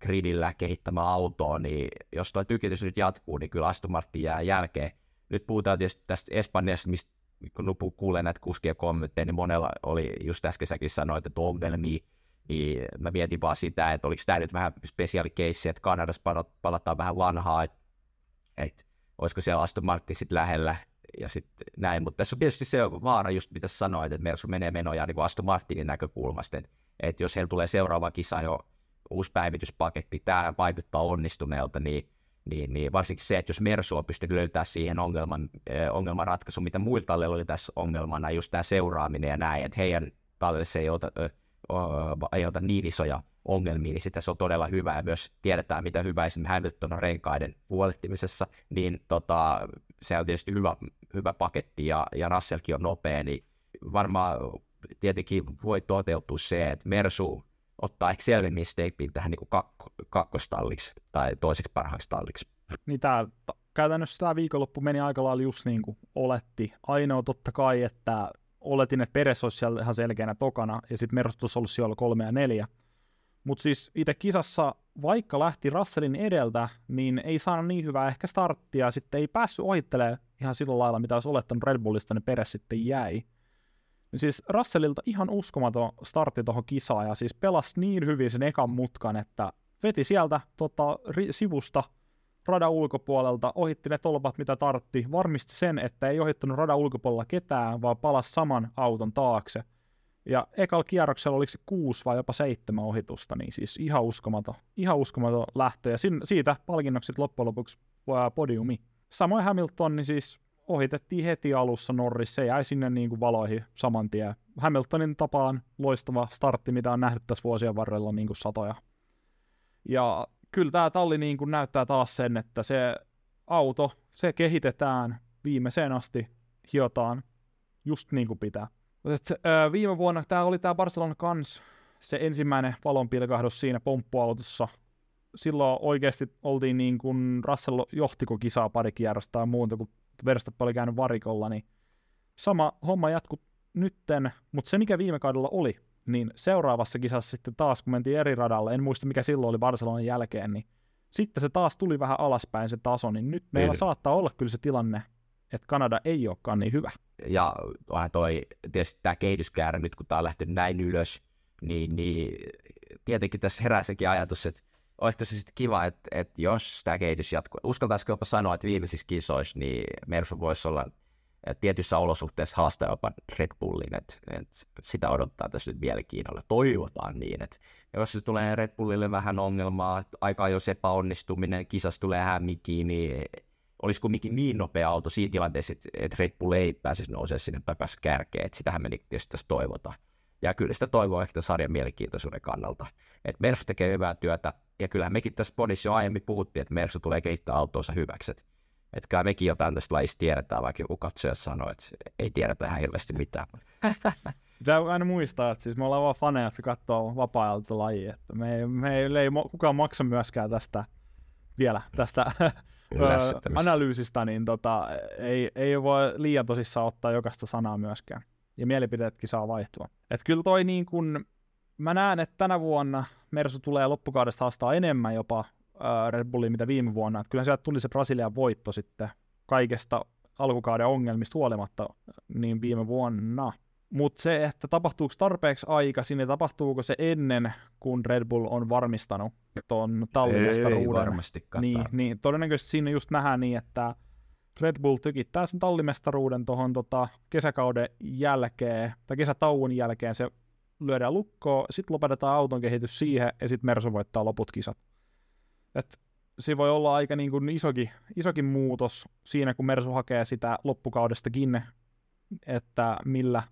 gridillä kehittämä auto, niin jos tuo tykitys nyt jatkuu, niin kyllä Aston Martin jää jälkeen. Nyt puhutaan tietysti tästä Espanjasta, mistä kun kuulee näitä kuskien kommentteja, niin monella oli just äsken säkin sanoit, että ongelmia, niin mä mietin vaan sitä, että oliko tämä nyt vähän spesiaali case, että Kanadassa palataan vähän vanhaa, että, että olisiko siellä Aston Martin sitten lähellä ja sitten näin, mutta tässä on tietysti se vaara, just mitä sanoit, että Mersu menee menoja niin Aston Martinin näkökulmasta, että, että jos heillä tulee seuraava kisa jo uusi päivityspaketti, tämä vaikuttaa onnistuneelta, niin, niin, niin varsinkin se, että jos Mersu on pystynyt löytämään siihen ongelman, äh, ongelman ratkaisun, mitä muilla talleilla oli tässä ongelmana, just tämä seuraaminen ja näin, että heidän tallelle se ei ota, äh, aiheuta niin isoja ongelmia, niin sitten se on todella hyvä, ja myös tiedetään, mitä hyvä esimerkiksi Hamilton on renkaiden huolehtimisessa, niin tota, se on tietysti hyvä, hyvä paketti, ja, ja Russellkin on nopea, niin varmaan tietenkin voi toteutua se, että Mersu ottaa ehkä selvemmin stepin tähän niin kakko, kakkostalliksi tai toiseksi parhaaksi talliksi. Niin tämä, käytännössä tämä viikonloppu meni aika lailla just niin kuin oletti. Ainoa totta kai, että oletin, että Peres olisi siellä ihan selkeänä tokana, ja sitten Mersu olisi ollut siellä kolme ja neljä. Mutta siis itse kisassa, vaikka lähti Russellin edeltä, niin ei saanut niin hyvää ehkä starttia, sitten ei päässyt ohittelemaan ihan sillä lailla, mitä olisi olettanut Red Bullista, niin Peres sitten jäi. Siis Russellilta ihan uskomaton startti tuohon kisaan, ja siis pelasi niin hyvin sen ekan mutkan, että veti sieltä tota, ri- sivusta radan ulkopuolelta, ohitti ne tolpat, mitä tartti, varmisti sen, että ei ohittanut radan ulkopuolella ketään, vaan palasi saman auton taakse – ja ekalla kierroksella oliko se kuusi vai jopa seitsemän ohitusta, niin siis ihan uskomaton, ihan uskomaton lähtö. Ja sin, siitä palkinnoksi loppujen lopuksi podiumi. Samoin Hamilton, niin siis ohitettiin heti alussa Norris, se jäi sinne niin kuin valoihin saman tien. Hamiltonin tapaan loistava startti, mitä on nähnyt tässä vuosien varrella niin kuin satoja. Ja kyllä tämä talli niin kuin näyttää taas sen, että se auto, se kehitetään viimeiseen asti, hiotaan just niin kuin pitää. Et, äh, viime vuonna tämä oli tämä Barcelona kans se ensimmäinen valonpilkahdus siinä pomppuautossa. Silloin oikeasti oltiin niin kuin Russell johtiko kisaa pari kierrosta ja muuta, kun Verstappen oli käynyt varikolla, niin sama homma jatkuu nytten, mutta se mikä viime kaudella oli, niin seuraavassa kisassa sitten taas, kun mentiin eri radalle, en muista mikä silloin oli Barcelonan jälkeen, niin sitten se taas tuli vähän alaspäin se taso, niin nyt meillä niin. saattaa olla kyllä se tilanne, että Kanada ei olekaan niin hyvä. Ja onhan toi, tietysti tämä kehityskäärä nyt, kun tämä on lähtenyt näin ylös, niin, niin tietenkin tässä herää sekin ajatus, että olisiko se sitten kiva, että, että jos tämä kehitys jatkuu, uskaltaisiko jopa sanoa, että viimeisissä kisoissa, niin Mersu voisi olla tietyissä olosuhteissa haastaa jopa Red Bullin, että, että sitä odottaa tässä nyt mielenkiinnolla. Toivotaan niin, että jos se tulee Red Bullille vähän ongelmaa, aika jos epäonnistuminen, kisas tulee hämmikin, niin olisi kumminkin niin nopea auto siinä tilanteessa, että Red Bull ei pääsisi nousemaan sinne takaisin kärkeen, että sitähän me tietysti tässä toivotaan. Ja kyllä sitä toivoo ehkä sarjan mielenkiintoisuuden kannalta. Että Mersu tekee hyvää työtä, ja kyllähän mekin tässä podissa jo aiemmin puhuttiin, että Mersu tulee kehittää autoonsa hyväksi. Että kai mekin jotain tästä lajista tiedetään, vaikka joku katsoja sanoo, että ei tiedetä ihan hirveästi mitään. Pitää aina muistaa, että siis me ollaan vaan faneja, jotka katsoo vapaa-ajalta lajia. Että me ei, me ei, ei kukaan maksa myöskään tästä vielä, tästä analyysistä, niin tota, ei, ei voi liian tosissaan ottaa jokaista sanaa myöskään. Ja mielipiteetkin saa vaihtua. Et kyllä toi niin kun, mä näen, että tänä vuonna Mersu tulee loppukaudesta haastaa enemmän jopa Red Bulliin mitä viime vuonna. Että kyllä sieltä tuli se Brasilian voitto sitten kaikesta alkukauden ongelmista huolimatta niin viime vuonna. Mutta se, että tapahtuuko tarpeeksi aikaisin ja tapahtuuko se ennen, kun Red Bull on varmistanut tuon tallimestaruuden. Ei varmastikaan. Niin, niin, todennäköisesti siinä just nähdään niin, että Red Bull tykittää sen tallimestaruuden tuohon tota, kesäkauden jälkeen, tai kesätauon jälkeen se lyödään lukkoon, sitten lopetetaan auton kehitys siihen, ja sitten Mersu voittaa loput kisat. Et se voi olla aika niin kuin isokin, isokin muutos siinä, kun Mersu hakee sitä loppukaudestakin, että millä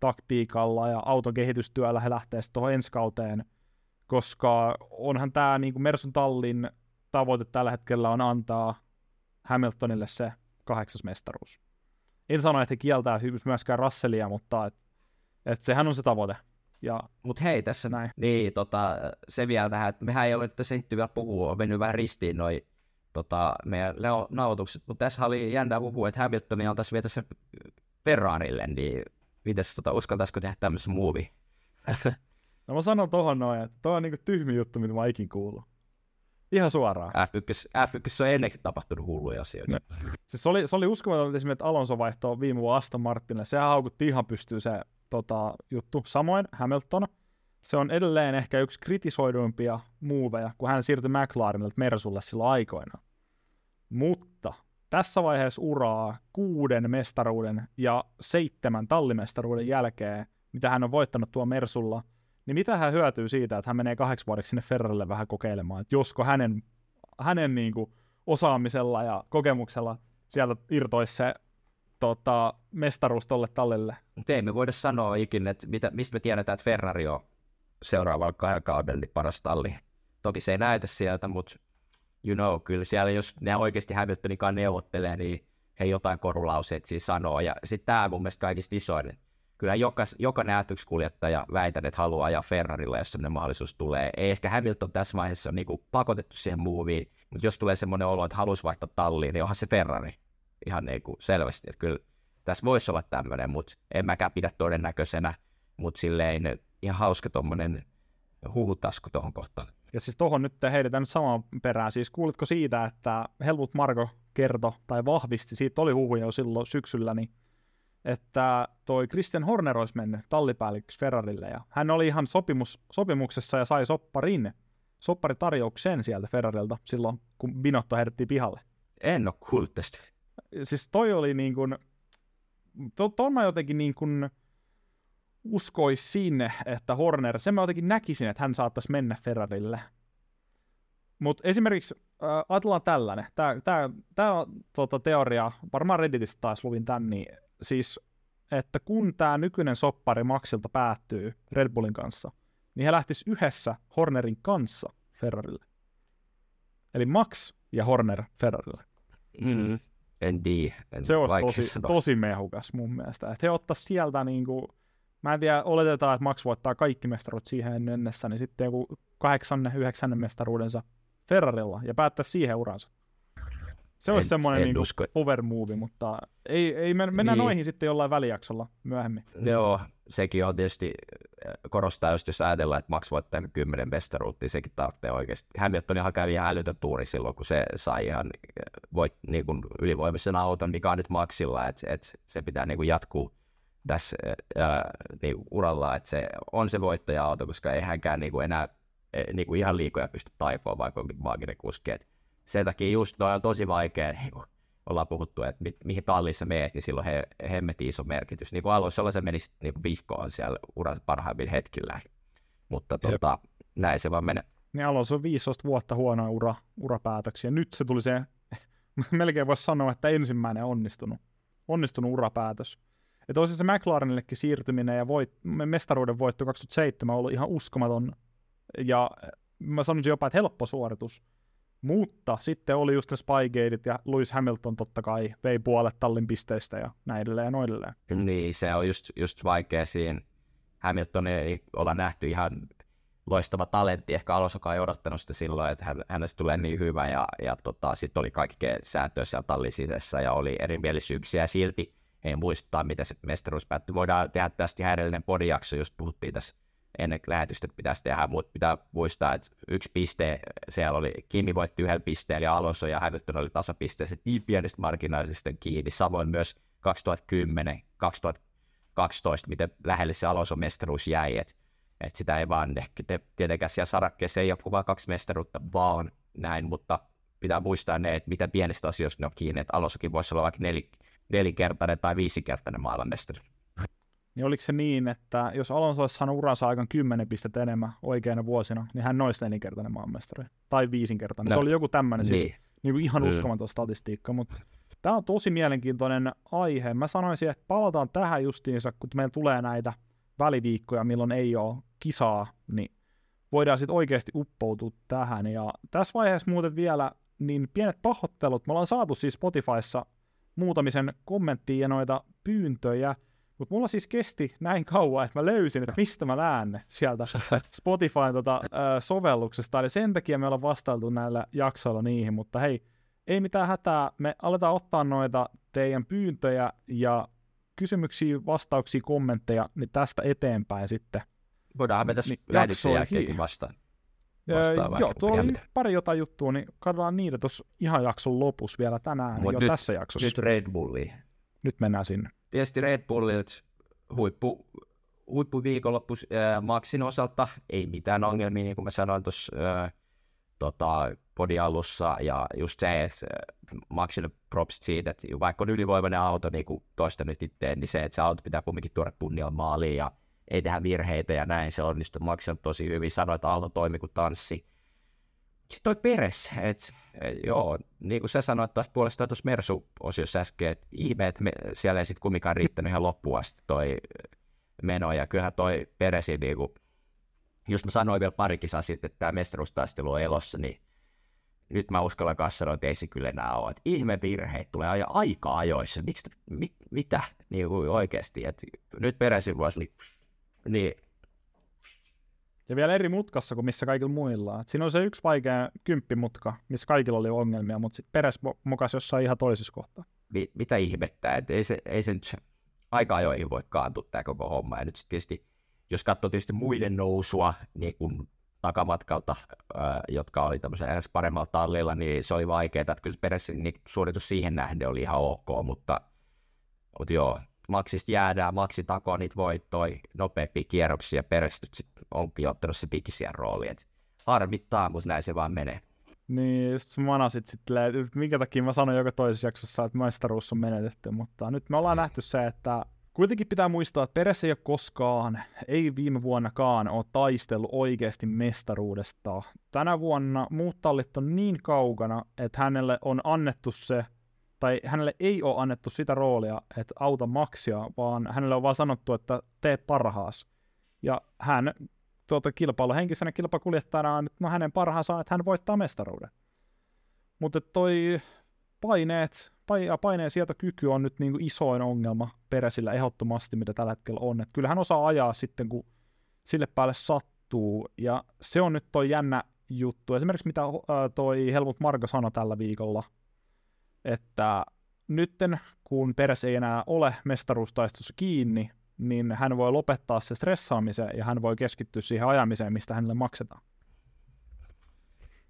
taktiikalla ja auton kehitystyöllä he lähtee sitten tuohon ensi kauteen, koska onhan tämä niin kuin Mersun tallin tavoite tällä hetkellä on antaa Hamiltonille se kahdeksas mestaruus. En sano, että he kieltää myöskään Russellia, mutta et, et sehän on se tavoite. Ja Mutta hei, tässä näin. Niin, tota, se vielä tähän, että mehän ei ole tässä vielä puhua, on mennyt vähän ristiin noin tota, meidän nauhoitukset, mutta tässä oli jännä puhua, että Hamiltonia on tässä vielä tässä Ferrarille, niin mites tota, uskaltaisiko tehdä tämmöisen muuvi? no mä sanon tohon noin, että toi on niinku tyhmi juttu, mitä mä ikin kuullut. Ihan suoraan. F1, F1 on ennenkin tapahtunut hulluja asioita. No. Siis se oli, se oli uskomaton esimerkiksi, että Alonso vaihtoi viime vuonna Aston Martinille. Sehän haukutti ihan pystyy se tota, juttu. Samoin Hamilton. Se on edelleen ehkä yksi kritisoiduimpia muuveja, kun hän siirtyi McLarenilta Mersulle silloin aikoina. Mutta tässä vaiheessa uraa kuuden mestaruuden ja seitsemän tallimestaruuden jälkeen, mitä hän on voittanut tuo Mersulla, niin mitä hän hyötyy siitä, että hän menee kahdeksi vuodeksi sinne Ferrarille vähän kokeilemaan, että josko hänen, hänen niin kuin osaamisella ja kokemuksella sieltä irtoisi se tota, mestaruus tolle tallille. Mutta ei me voida sanoa ikinä, että mitä, mistä me tiedetään, että Ferrari on seuraavalla kaudella niin paras talli. Toki se ei näytä sieltä, mutta you know, kyllä siellä jos ne oikeasti Hamiltonikaan neuvottelee, niin he jotain korulauseet siis sanoo. Ja sitten tämä mun mielestä kaikista isoin. Kyllä joka, joka kuljettaja väitän, että haluaa ajaa Ferrarilla, jos sellainen mahdollisuus tulee. Ei ehkä Hamilton tässä vaiheessa niin pakotettu siihen muuviin, mutta jos tulee semmoinen olo, että haluaisi vaihtaa talliin, niin onhan se Ferrari ihan niin kuin selvästi. Että kyllä tässä voisi olla tämmöinen, mutta en mäkään pidä todennäköisenä, mutta silleen ihan hauska tuommoinen huhutasku tuohon kohtaan. Ja siis tuohon nyt heitetään nyt samaan perään. Siis kuulitko siitä, että Helmut Marko kertoi tai vahvisti, siitä oli huhuja jo silloin syksyllä, niin että toi Christian Horner olisi mennyt tallipäälliköksi Ferrarille ja hän oli ihan sopimus, sopimuksessa ja sai sopparin, sopparitarjouksen sieltä Ferrarilta silloin, kun Binotto herättiin pihalle. En ole kuullut tästä. Siis toi oli niin kuin, to, ton mä jotenkin niin kuin uskoisin, että Horner, sen mä jotenkin näkisin, että hän saattaisi mennä Ferrarille. Mutta esimerkiksi äh, ajatellaan tällainen, tämä on tota, teoria, varmaan Redditistä taas luvin tän, niin siis, että kun tämä nykyinen soppari Maxilta päättyy Red Bullin kanssa, niin he lähtis yhdessä Hornerin kanssa Ferrarille. Eli Max ja Horner Ferrarille. Mm. En tiedä. En Se olisi tosi, sanoa. tosi mehukas mun mielestä. Että he ottais sieltä niinku, mä en tiedä, oletetaan, että Max voittaa kaikki mestaruudet siihen mennessä, niin sitten joku kahdeksannen, yhdeksännen mestaruudensa Ferrarilla ja päättää siihen uransa. Se olisi En- semmoinen en usko. power move, mutta ei, ei men, mennään Niin. noihin sitten jollain välijaksolla myöhemmin. Joo, sekin on tietysti, äh, korostaa just jos ajatellaan, että Max voittaa nyt kymmenen mestaruutta, niin sekin tarvitsee oikeasti. Hamiltonihan kävi ihan älytön tuuri silloin, kun se sai ihan äh, voit, niin kuin ylivoimaisen auton, mikä on nyt Maxilla, että et se pitää niin kuin jatkuu tässä ää, niin uralla, että se on se voittaja-auto, koska ei hänkään niin kuin enää eh, niin kuin ihan liikoja pysty taipoon, vaikka onkin maaginen kuski. Et sen takia just toi on tosi vaikea, niin kuin ollaan puhuttu, että mi- mihin tallissa meet, niin silloin he, hemmetin iso merkitys. Niin kuin alussa se menisi niin vihkoon siellä uran parhaimmilla hetkillä. Mutta tota, näin se vaan menee. Niin Alonso on 15 vuotta huonoa ura, urapäätöksiä. Nyt se tuli se, melkein voisi sanoa, että ensimmäinen onnistunut, onnistunut urapäätös. Että olisi se McLarenillekin siirtyminen ja voit, mestaruuden voitto 2007 ollut ihan uskomaton. Ja mä sanoisin jopa, että helppo suoritus. Mutta sitten oli just ne Spygateit ja Lewis Hamilton totta kai vei puolet tallin pisteistä ja näin edelleen ja noin edelleen. Niin, se on just, just vaikea siinä. Hamilton ei olla nähty ihan loistava talentti. Ehkä Alonsokaan ei odottanut sitä silloin, että hän, hänestä tulee niin hyvä. Ja, ja tota, sitten oli kaikki sääntöjä siellä tallin sisässä ja oli erimielisyyksiä. Ja silti he muistaa, miten se mestaruus päättyi. Voidaan tehdä tästä ihan edellinen podijakso, just puhuttiin tässä ennen lähetystä, pitäisi tehdä, mutta pitää muistaa, että yksi piste, siellä oli, Kimi voitti yhden pisteen ja Alonso ja Hamilton oli tasapisteessä niin pienestä marginaalisesti kiinni, samoin myös 2010, 2012, miten lähelle se Alonso mestaruus jäi, että et sitä ei vaan te, tietenkään siellä sarakkeessa ei ole vain kaksi mestaruutta, vaan näin, mutta pitää muistaa ne, että mitä pienestä asioista ne on kiinni, että Alonsokin voisi olla vaikka nel, nelinkertainen tai viisikertainen maailmanmestari. Niin oliko se niin, että jos Alonso olisi saanut uransa aikaan 10 pistettä enemmän oikeina vuosina, niin hän olisi nelinkertainen maanmestari. Tai viisinkertainen. No, se oli joku tämmöinen, siis Niin, niin kuin ihan Mm. uskomaton statistiikka, mutta tämä on tosi mielenkiintoinen aihe. Mä sanoisin, että palataan tähän justiinsa, kun meillä tulee näitä väliviikkoja, milloin ei ole kisaa, niin voidaan sitten oikeasti uppoutua tähän. Ja tässä vaiheessa muuten vielä niin pienet pahoittelut. Me ollaan saatu siis Spotifyssa muutamisen kommenttia ja noita pyyntöjä, mutta mulla siis kesti näin kauan, että mä löysin, että mistä mä näen ne sieltä Spotifyn tota, ö, sovelluksesta. Eli sen takia me ollaan vastailtu näillä jaksoilla niihin, mutta hei, ei mitään hätää. Me aletaan ottaa noita teidän pyyntöjä ja kysymyksiä, vastauksia, kommentteja niin tästä eteenpäin sitten. voidaan me tässä Niin, niin, jaksoihin. jälkeenkin vastaan. Öö, Vastaa vaikka joo, tuolla oli pari jotain juttua, niin katsotaan niitä tuossa ihan jakson lopussa vielä tänään, Mut jo nyt- tässä jaksossa. Nyt Nyt, Red Bulliin. nyt mennään sinne. Tietysti Red Bullilta huippu, huippuviikonloppu äh, Maxin osalta ei mitään ongelmia, niin kuin mä sanoin tuossa äh, tota, podin alussa, ja just se, että äh, Maxille siitä, että vaikka on ylivoimainen auto, niin kuin toista nyt itteen, niin se, että se auto pitää kumminkin tuoda kunnialla maaliin, ja ei tehdä virheitä ja näin, se onnistui Maxille tosi hyvin, sanoi, että auto toimi kuin tanssi. Sitten toi Peres, että et, joo, niin kuin sä sanoit taas puolestaan tuossa Mersu-osiossa äsken, että ihme, että me, siellä ei sitten kumminkaan riittänyt ihan loppuun asti toi meno, ja kyllähän toi Peresi, niin kuin, jos mä sanoin vielä pari kisaa sitten, että tämä mestaruustaistelu on elossa, niin nyt mä uskallan kanssa sanoa, että ei se kyllä enää ole. Että ihme virheet tulee aja aika ajoissa. Miksi, mi, mitä niin kuin oikeasti? Et nyt Peresin vuosi, niin, niin Ja vielä eri mutkassa kuin missä kaikilla muilla. Et siinä on se yksi vaikea kymppimutka, missä kaikilla oli ongelmia, mutta sitten Peres mo- mokas jossain ihan toisessa kohtaa. mi, mitä ihmettä, että ei se, ei se nyt aika ajoihin voi kaantua tämä koko homma. Ja nyt sitten tietysti, jos katsoo tietysti muiden nousua niin kuin takamatkalta, ää, jotka oli tämmöisen edes paremmalla tallilla, niin se oli vaikeaa. Että kyllä perässä niin suoritus siihen nähden oli ihan ok, mutta, mutta joo, Maksista jäädään, Maksi takoo niitä voittoi, nopeampia kierroksia, sit onkin ottanut se pikisiä rooli. Et harmittaa, mutta näin se vaan menee. Niin, just manasit sitten, että minkä takia mä sanoin joka toisessa jaksossa, että mestaruus on menetetty, mutta nyt me ollaan nähty se, että kuitenkin pitää muistaa, että Peres ei ole koskaan, ei viime vuonnakaan, ole taistellut oikeasti mestaruudesta. Tänä vuonna muut tallit on niin kaukana, että hänelle on annettu se, tai hänelle ei ole annettu sitä roolia, että auta maksia, vaan hänelle on vaan sanottu, että tee parhaas. Ja hän tuota kilpailuhenkisenä kilpakuljettajana on nyt no hänen parhaansa että hän voittaa mestaruuden. Mutta toi paineet, paineen sietokyky on nyt niinku isoin ongelma Peresillä ehdottomasti, mitä tällä hetkellä on. Et kyllähän osaa ajaa sitten, kun sille päälle sattuu, ja se on nyt toi jännä juttu. Esimerkiksi mitä toi Helmut Marko sanoi tällä viikolla, että nytten kun Peres ei enää ole mestaruustaistossa kiinni, niin hän voi lopettaa se stressaamisen ja hän voi keskittyä siihen ajamiseen, mistä hänelle maksetaan.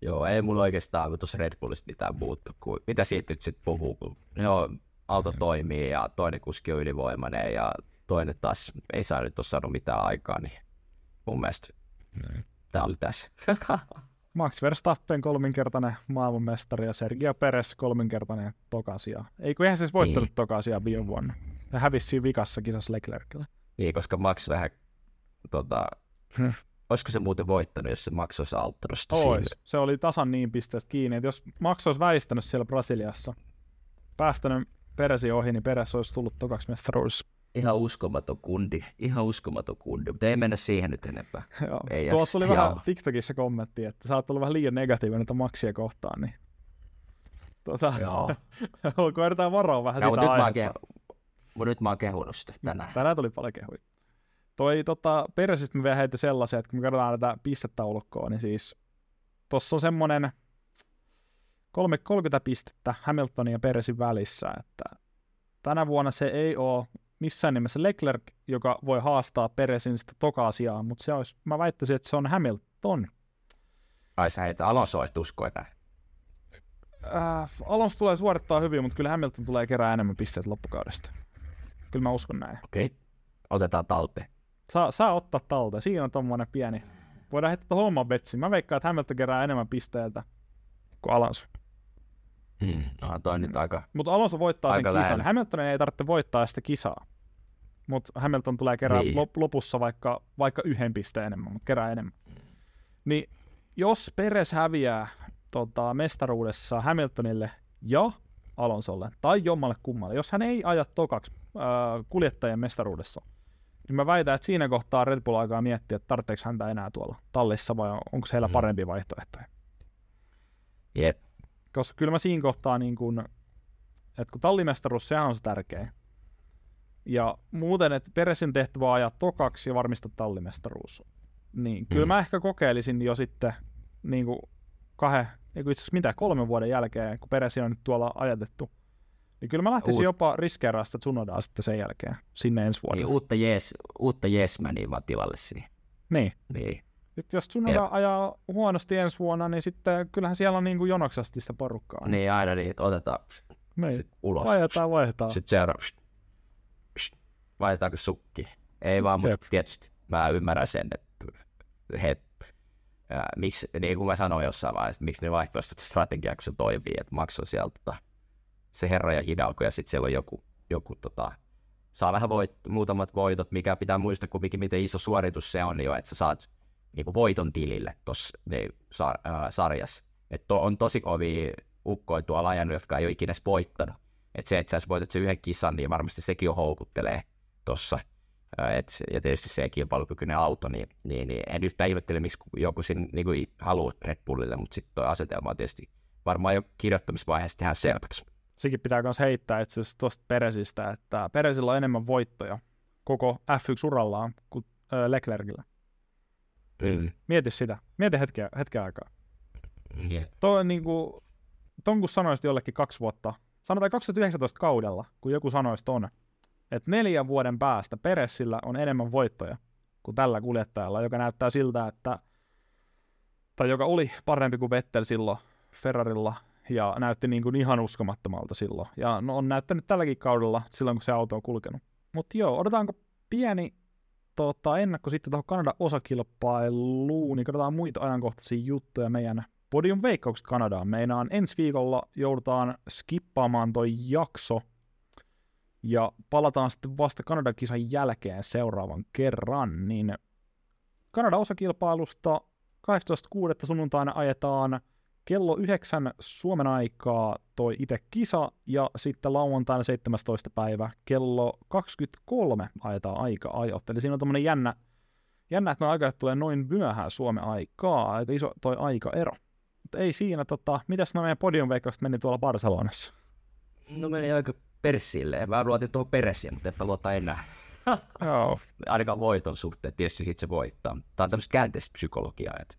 Joo, ei mulla oikeastaan tuossa Red Bullista mitään muuttu, kuin mitä siitä nyt sitten puhuu, kun joo, auto toimii ja toinen kuski on ylivoimainen ja toinen taas ei saa nyt ole saanut mitään aikaa, niin mun mielestä tämä oli tässä. Max Verstappen kolminkertainen maailmanmestari ja Sergio Perez kolminkertainen tokasia. Eikö eihän siis voittanut niin. tokasia viime vuonna? Ja hävisi siinä vikassa kisassa Leclercille. Niin, koska Max vähän, tota, olisiko se muuten voittanut, jos se Max olisi auttanut sitä Ois. Se oli tasan niin pisteestä kiinni, että jos Max olisi väistänyt siellä Brasiliassa, päästänyt Peresi ohi, niin Peres olisi tullut tokaksi mestaruudessa. Ihan uskomaton kundi, ihan uskomaton kundi, mutta ei mennä siihen nyt enempää. Joo. Tuossa oli vähän TikTokissa kommentti, että sä oot ollut vähän liian negatiivinen Maxia kohtaan, niin Tota, Joo. koetetaan varoa vähän Joo, sitä nyt, mä mutta nyt mä oon kehunut sitä tänään. Tänään tuli paljon kehuja. Toi tota, Persistä me vielä heitä sellaisia, että kun me katsotaan tätä pistetaulukkoa, niin siis tuossa on semmoinen 30 pistettä Hamiltonin ja Peresin välissä, että tänä vuonna se ei ole missään nimessä Leclerc, joka voi haastaa Peresin sitä toka asiaa, mutta se olisi, mä väittäisin, että se on Hamilton. Ai sä heitä Alonso et usko enää. Äh, Alonso tulee suorittaa hyvin, mutta kyllä Hamilton tulee kerää enemmän pisteitä loppukaudesta. Kyllä mä uskon näin. Okei, okay. otetaan talteen. Saa, saa ottaa talteen. Siinä on tommonen pieni. Voidaan heittää homman betsi. Mä veikkaan, että Hamilton kerää enemmän pisteitä kuin Alonso. Hmm. No, toi nyt aika Mutta Alonso voittaa aika sen kisan. Hamiltonin ei tarvitse voittaa sitä kisaa. Mutta Hamilton tulee kerää niin. lop- lopussa vaikka, vaikka yhden pisteen enemmän, mutta kerää enemmän. Niin jos Peres häviää tota, mestaruudessa Hamiltonille ja Alonsolle, tai jommalle kummalle, jos hän ei aja tokaksi äh, kuljettajien mestaruudessa, niin mä väitän, että siinä kohtaa Red Bull aikaa miettiä, että tarvitseeko häntä enää tuolla tallissa vai onko heillä mm. parempi vaihtoehtoja. Jep. Koska kyllä mä siinä kohtaa, niin kun, että kun tallimestaruus, sehän on se tärkeä. Ja muuten, että Peresin tehtävä ajaa tokaksi ja varmistaa tallimestaruus. Niin mm. kyllä mä ehkä kokeilisin jo sitten niin kuin kahden, itse asiassa mitä, kolmen vuoden jälkeen, kun Peresi on nyt tuolla ajatettu, niin kyllä mä lähtisin Uut... jopa riskeeraa sitä Tsunodaa sitten sen jälkeen, sinne ensi vuonna. Niin, uutta, jees, uutta Jesmäniä vaan tilalle siihen. Niin. niin. Sitten jos Tsunoda ja. ajaa huonosti ensi vuonna, niin sitten kyllähän siellä on niin kuin jonoksasti sitä porukkaa. Niin, aina niin, että otetaan niin. Sitten ulos. Vaihdetaan, vaihdetaan. Sitten seuraava. Vaihdetaanko sukki? Ei vaan, mutta tietysti mä ymmärrän sen, että he ja miksi, niin kuin mä sanoin jossain vaiheessa, että miksi ne kun se toimii, että maksoi sieltä tota, se herra ja hidalko, ja sitten siellä on joku, joku tota, saa vähän voit, muutamat voitot, mikä pitää muistaa kuitenkin, miten iso suoritus se on jo, että sä saat niin voiton tilille tuossa sar, äh, sarjassa. Että to, on tosi kovia ukkoja tuolla ajanut, jotka ei ole ikinä voittanut. Että se, että sä voitat sen yhden kisan, niin varmasti sekin on houkuttelee tuossa et, ja tietysti se kilpailukykyinen auto, niin, niin, niin en yhtään ihmettele, miksi joku siinä niin kuin haluaa Red Bullille, mutta sitten tuo asetelma on tietysti varmaan jo kirjoittamisvaiheessa tehdään selväksi. Sekin pitää myös heittää itse asiassa tuosta Peresistä, että Peresillä on enemmän voittoja koko F1-urallaan kuin Leclercillä. Mm. Mieti sitä. Mieti hetkeä, hetkeä aikaa. Yeah. Tuo on niin kuin, ton kun sanoisit jollekin kaksi vuotta, sanotaan 2019 kaudella, kun joku sanoisi ton, että neljän vuoden päästä Peressillä on enemmän voittoja kuin tällä kuljettajalla, joka näyttää siltä, että tai joka oli parempi kuin Vettel silloin Ferrarilla ja näytti niin kuin ihan uskomattomalta silloin. Ja no, on näyttänyt tälläkin kaudella silloin, kun se auto on kulkenut. Mutta joo, odotetaanko pieni tota, ennakko sitten tuohon Kanadan osakilpailuun, niin katsotaan muita ajankohtaisia juttuja meidän podium veikkaukset Kanadaan. Meinaan ensi viikolla joudutaan skippaamaan toi jakso, ja palataan sitten vasta Kanadan kisan jälkeen seuraavan kerran, niin Kanadan osakilpailusta 18.6. sunnuntaina ajetaan kello 9 Suomen aikaa toi itse kisa, ja sitten lauantaina 17. päivä kello 23 ajetaan aika-ajot. Eli siinä on tämmöinen jännä, jännä, että nuo aikaa tulee noin myöhään Suomen aikaa, aika iso toi aikaero. Mutta ei siinä, tota, mitäs nämä meidän podiumveikkaukset meni tuolla Barcelonassa? No meni aika persille. Mä luotin tuohon peressiin, mutta enpä luota enää. Joo. Ainakaan voiton suhteen, tietysti sit se voittaa. Tämä on tämmöistä käänteistä psykologiaa, että,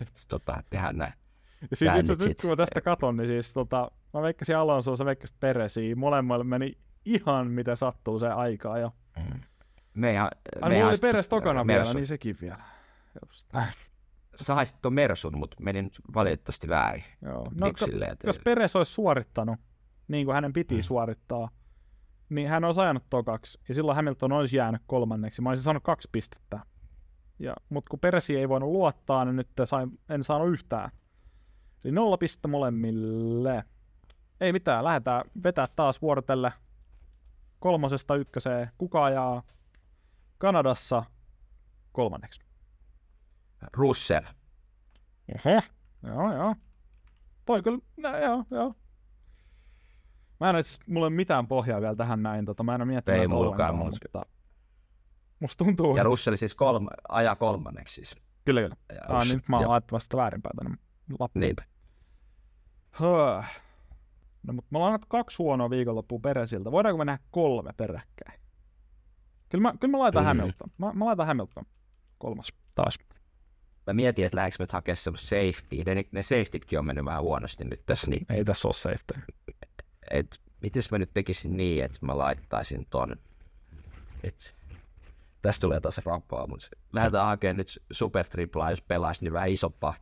että tota, tehdään näin. Ja siis itse nyt kun mä tästä katon, niin siis tota, mä veikkasin Alonsoa, sä veikkasit Peresiä. Molemmille meni ihan miten sattuu se aikaa jo. Me ihan, Ai, mulla oli Peres tokana vielä, niin sekin vielä. Just. Äh, Saisit tuon Mersun, mutta meni nyt valitettavasti väärin. joo. No, että, jos Peres olisi suorittanut niin kuin hänen piti Mm. suorittaa, niin hän olisi ajanut tokaksi, ja silloin Hamilton olisi jäänyt kolmanneksi. Mä olisin saanut kaksi pistettä. Ja, mutta kun Peresi ei voinut luottaa, niin nyt sain, en saanut yhtään. Eli nolla pistettä molemmille. Ei mitään, lähdetään vetää taas vuorotelle kolmosesta ykköseen. Kuka ajaa Kanadassa kolmanneksi? Russell. Oho. Joo, joo. Toi kyllä, no, joo, joo. Mä en itse, mulla ei ole mitään pohjaa vielä tähän näin, tota, mä en ole miettinyt Ei mullakaan, ollenkaan, mutta- musta tuntuu, Ja Russell siis kolma, ajaa kolmanneksi siis. kyllä, kyllä. Ajaa Ah, nyt mä oon väärinpäin tänne lappuun. Niin. Höh. No, mutta me ollaan annettu kaksi huonoa viikonloppua peräsiltä. Voidaanko me nähdä kolme peräkkäin? Kyllä mä, kyllä mä laitan Mm. Hamilton. Mä, mä laitan Hamilton kolmas taas. Mä mietin, että lähdekö me nyt hakemaan semmoista safety. Ne, ne safetytkin on mennyt vähän huonosti nyt tässä, niin Ei tässä ole safety. et, mites mä nyt tekisin niin, että mä laittaisin ton, et, tästä tulee taas rappaa, mutta lähdetään hakemaan nyt super triplaa, jos pelaisi, niin vähän isompaa,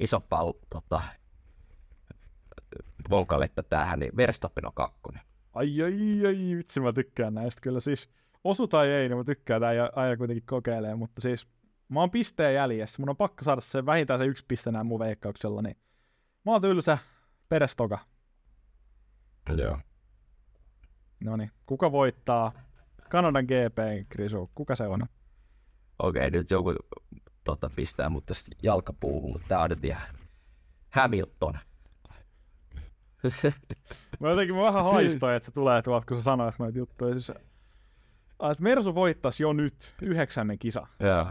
isompaa tota, vonkaletta tähän, niin Verstappen on kakkonen. Ai, ai, ai, vitsi mä tykkään näistä kyllä siis. Osu tai ei, niin mä tykkään tää ja aina kuitenkin kokeilee, mutta siis mä oon pisteen jäljessä. Mun on pakko saada se vähintään se yksi piste näin mun veikkauksella, niin mä oon tylsä perestoka. Joo. No niin, kuka voittaa Kanadan GP, Krisu? Kuka se on? Okei, nyt joku tota, pistää mut tästä jalkapuuhun, mutta tää on nyt ihan Hamilton. Mä jotenkin mä vähän haistoin, että se tulee tuolta, kun sä sanoit noita juttuja. Siis, ah, että Mersu voittaisi jo nyt yhdeksännen kisa. Joo.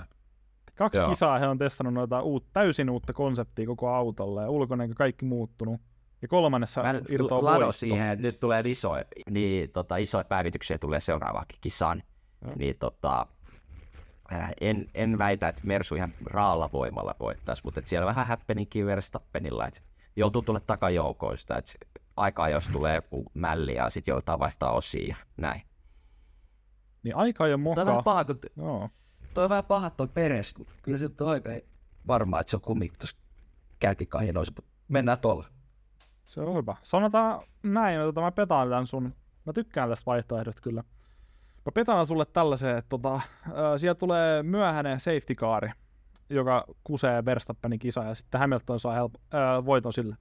Kaksi Joo. kisaa he on testannut noita uut, täysin uutta konseptia koko autolle ja ulkoinen kaikki muuttunut. Ja kolmannessa Mä irtoaa lado voitto. siihen, että nyt tulee iso, niin, tota, isoja päivityksiä tulee seuraavaankin kisaan. Joo. Niin, tota, ää, en, en väitä, että Mersu ihan raalla voimalla voittaisi, mutta siellä vähän häppeninkin Verstappenilla, että joutuu tulla takajoukoista, että aikaa jos tulee joku mälli ja sitten joudutaan vaihtaa osia ja näin. Niin aika jo Toi on vähän paha, kun Joo. toi on vähän paha toi peres, kun kyllä se on aika varmaa, että se on kumminkin tuossa kärkikahinoissa, mutta mennään tuolla. Se on hyvä. Sanotaan näin, että mä petaan tän sun. Mä tykkään tästä vaihtoehdosta kyllä. Mä petaan sulle tällaisen, että tota, ää, sieltä tulee myöhäinen safety car, joka kusee Verstappenin kisa ja sitten Hamilton saa help- ää, voiton sille.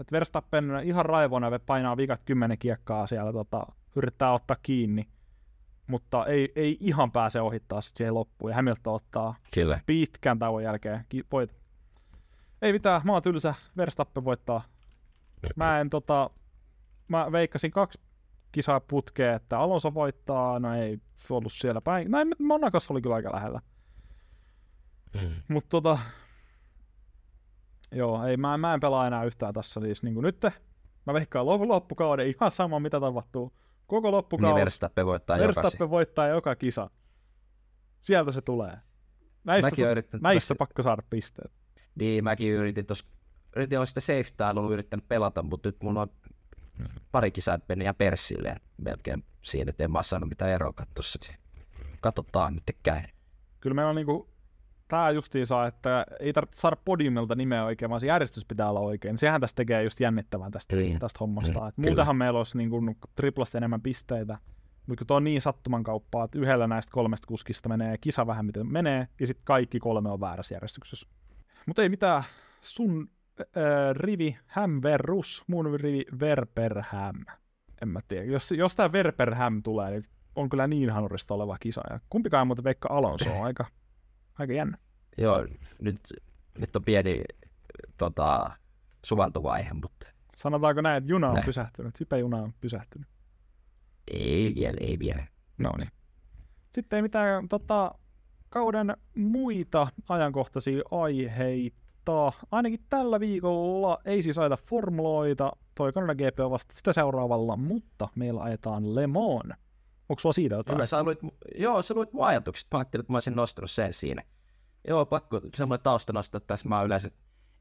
Et Verstappen ihan raivona painaa vikat kymmenen kiekkaa siellä, tota, yrittää ottaa kiinni, mutta ei, ei ihan pääse ohittaa sitten siihen loppuun. Ja Hamilton ottaa Kyllä. pitkän tauon jälkeen ki- voit. Ei mitään, mä oon tylsä, Verstappen voittaa. Mä en tota, mä veikkasin kaksi kisaa putkeen, että Alonso voittaa, no ei ollut siellä päin. Näin Monacossa oli kyllä aika lähellä. Mm. Mutta tota, joo, ei, mä, mä en pelaa enää yhtään tässä. Siis niin nyt mä veikkaan loppu, loppukauden ihan sama mitä tapahtuu. Koko Niin loppukausi Verstappen voittaa. Verstappen voittaa joka kisa. Sieltä se tulee. Näistä, Mäkin yrittänyt näistä tässä- pakko saada pisteet. Niin, mäkin yritin tuossa, yritin olla sitä safe täällä, yrittänyt pelata, mutta nyt mulla on pari kisaa mennyt ihan persille melkein siinä, että en mä saanut mitään eroa tuossa. Katsotaan, miten käy. Kyllä meillä on niinku, tää justiinsa, että ei tarvitse saada podiumilta nimeä oikein, vaan se järjestys pitää olla oikein. Sehän tästä tekee just jännittävän tästä, Niin. tästä hommasta. Mm, Et kyllä. muutenhan meillä olisi niinku triplasti enemmän pisteitä. Mutta kun tuo on niin sattuman kauppaa, että yhdellä näistä kolmesta kuskista menee kisa vähän miten menee, ja sitten kaikki kolme on väärässä järjestyksessä. Mutta ei mitään, sun äh, rivi Häm versus, mun rivi Verperhäm. En mä tiedä. Jos, jos tämä Verperhäm tulee, niin on kyllä niin hanurista oleva kisa. Ja kumpikaan muuten Veikka Alonso on aika, aika jännä. Joo, nyt, nyt on pieni tota, suvantovaihe, mutta Sanotaanko näin, että juna on Näin. pysähtynyt, hypejuna on pysähtynyt. ei vielä, ei vielä. No niin. Sitten ei mitään tota, kauden muita ajankohtaisia aiheita. ainakin tällä viikolla, ei siis ajeta formuloita, toi Canada GP on vasta sitä seuraavalla, mutta meillä ajetaan Le Mans. Onko sulla siitä jotain? Kyllä, sä luit, joo, sä luit mun ajatukset. Mä ajattelin, että mä olisin nostanut sen siinä. Joo, pakko semmoinen tausta nostaa tässä. Mä yleensä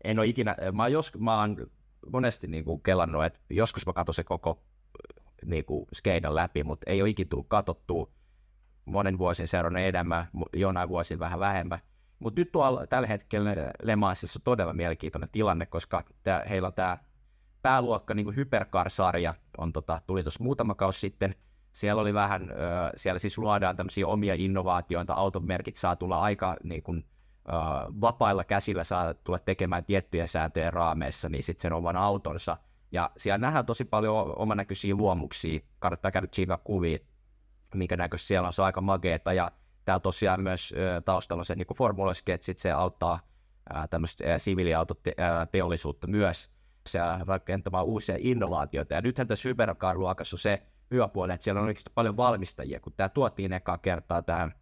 en ole ikinä, mä jos, mä oon monesti niin kuin kelannut, että joskus mä katson se koko niin kuin skeidan läpi, mutta ei ole ikinä tullut katsottua monen vuosin seurannut enemmän, jonain vuosin vähän vähemmän. Mutta nyt tuolla tällä hetkellä Le Mansissa todella mielenkiintoinen tilanne, koska tää, heillä on tämä pääluokka, niin Hypercar-sarja, on, tota, tuli tuossa muutama kausi sitten. Siellä oli vähän, siellä siis luodaan tämmöisiä omia innovaatioita, automerkit saa tulla aika niin kuin, vapailla käsillä, saa tulla tekemään tiettyjä sääntöjä raameissa, niin sitten sen oman autonsa. Ja siellä nähdään tosi paljon omanäköisiä luomuksia, kannattaa käydä tsiivaa kuvia, minkä näköistä siellä on, se on aika mageeta, ja täällä tosiaan myös taustalla on se niin formulosketsit, se auttaa tämmöistä siviiliautoteollisuutta myös, se rakentamaan uusia innovaatioita, ja nythän tässä Hypercar-luokassa on se hyvä puoli, että siellä on oikeasti paljon valmistajia, kun tämä tuotiin ekaa kertaa tähän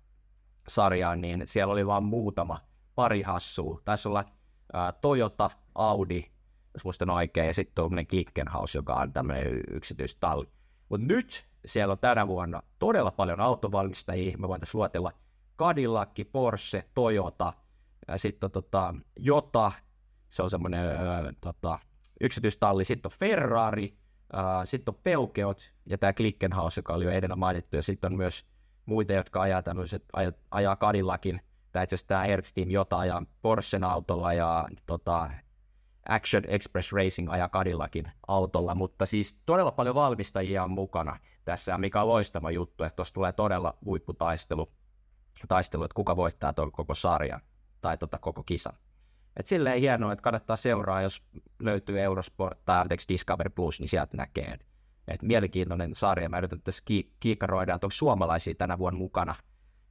sarjaan, niin siellä oli vain muutama, pari hassua, taisi olla ää, Toyota, Audi, jos muistan oikein, ja sitten tuommoinen Kickenhaus, joka on tämmöinen yksityistalli. Mutta nyt siellä on tänä vuonna todella paljon autovalmistajia, me voitaisiin luotella Cadillac, Porsche, Toyota, sitten tota, Jota, se on semmoinen tota, yksityistalli, sitten on Ferrari, sitten on Peukeot ja tämä Klickenhaus, joka oli jo edellä mainittu, ja sitten on myös muita, jotka ajaa tämmöiset, ajaa, Cadillacin, tai itse asiassa tämä Hertz Team Jota ajaa Porschen autolla ja tota, Action Express Racing ajaa Cadillacin autolla, mutta siis todella paljon valmistajia on mukana tässä, mikä on loistava juttu, että tuossa tulee todella huipputaistelu, taistelu, että kuka voittaa tuon koko sarjan tai tota koko kisan. Et silleen hienoa, että kannattaa seuraa, jos löytyy Eurosport tai anteeksi Discovery Plus, niin sieltä näkee, että et mielenkiintoinen sarja. Mä yritän tässä ki- kiikaroida, että onko suomalaisia tänä vuonna mukana,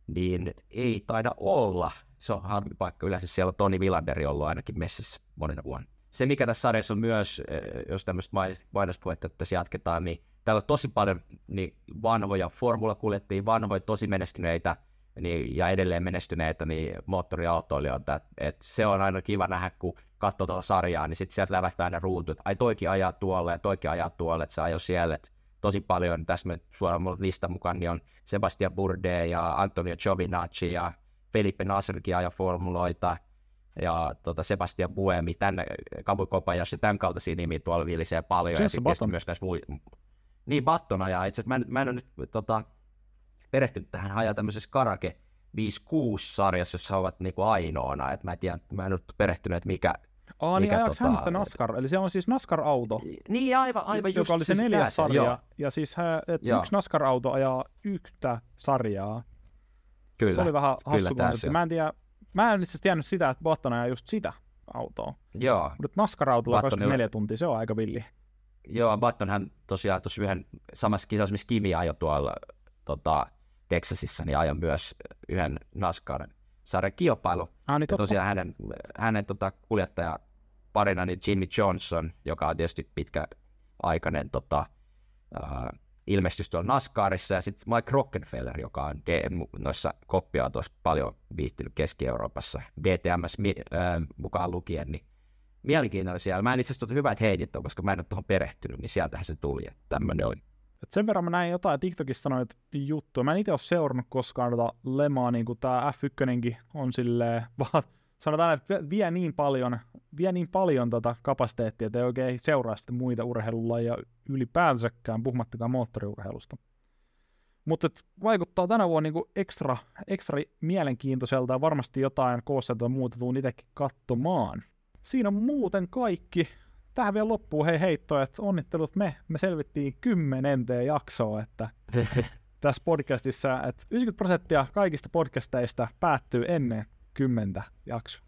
niin ei taida olla. Se on harmi paikka. Yleensä siellä on Toni Villanderi ollut ainakin messissä monena vuonna se, mikä tässä sarjassa on myös, eh, jos tämmöistä mainospuhetta tässä jatketaan, niin täällä on tosi paljon niin vanhoja formulakuljettajia, vanhoja tosi menestyneitä niin, ja edelleen menestyneitä niin moottoriautoilijoita. Et se on aina kiva nähdä, kun katsoo tuota sarjaa, niin sitten sieltä lävähtää ne ruutut, että ai toikin ajaa tuolle ja toikin ajaa tuolle, että se ajoi siellä. Et tosi paljon, tässä me suoraan listan mukaan, niin on Sebastian Burde ja Antonio Giovinacci ja Felipe Nasrkin ajaa formuloita, ja tota Sebastian Buemi, tämän Kabu Kobayashi, tämän kaltaisia nimiä tuolla viilisee paljon. Jesse ja sitten myös muu... Niin, Battona, ja itse mä, mä en ole nyt tota, perehtynyt tähän hajaa tämmöisessä Karake 5-6-sarjassa, jossa ovat niinku ainoana, että mä en tiedä, mä en ole perehtynyt, että mikä, Aa, niin ajaako tota... hän sitä NASCAR, eli se on siis NASCAR-auto. Niin, aivan, aivan joka just. oli se siis neljäs tässä, sarja, joo. ja siis että yksi NASCAR-auto ajaa yhtä sarjaa. Kyllä, se oli vähän kyllä hassu konsepti. Mä en tiedä, mä en itse asiassa tiennyt sitä, että Button ajaa just sitä autoa. Joo. Mutta NASCAR-autolla Buttonilla- 24 tuntia, se on aika villi. Joo, Button hän tosiaan tuossa yhden samassa kisassa, missä Kimi ajoi tuolla tota, Texasissa, niin ajoi myös yhden NASCAR sarjan kilpailu. Ah, niin Ja tosiaan hänen, hänen tota, kuljettaja parina niin Jimmy Johnson, joka on tietysti pitkäaikainen tota, äh, ilmestys tuolla NASCARissa, ja sitten Mike Rockefeller, joka on DM, noissa koppiautoissa paljon viihtynyt Keski-Euroopassa, DTMS äh, mukaan lukien, niin mielenkiintoinen siellä. Mä en itse asiassa hyvä, että heitit ton, koska mä en ole tuohon perehtynyt, niin sieltähän se tuli, että tämmöinen on. Et sen verran mä näin jotain TikTokissa noita juttuja. Mä en itse ole seurannut koskaan tota lemaa, niin kuin tää F1 on silleen, vaan sanotaan, että vie- niin paljon, vie niin paljon tota kapasiteettia, että ei oikein seuraa sitten muita urheilulajia ylipäänsäkään, puhumattakaan moottoriurheilusta. Mutta vaikuttaa tänä vuonna niinku ekstra, ekstra mielenkiintoiselta ja varmasti jotain koossa tai muuta tuun itsekin katsomaan. Siinä on muuten kaikki. Tähän vielä loppuu hei heitto, että onnittelut me, me selvittiin kymmenenteen jaksoa, että tässä podcastissa, että 90 prosenttia kaikista podcasteista päättyy ennen kymmentä jaksoa.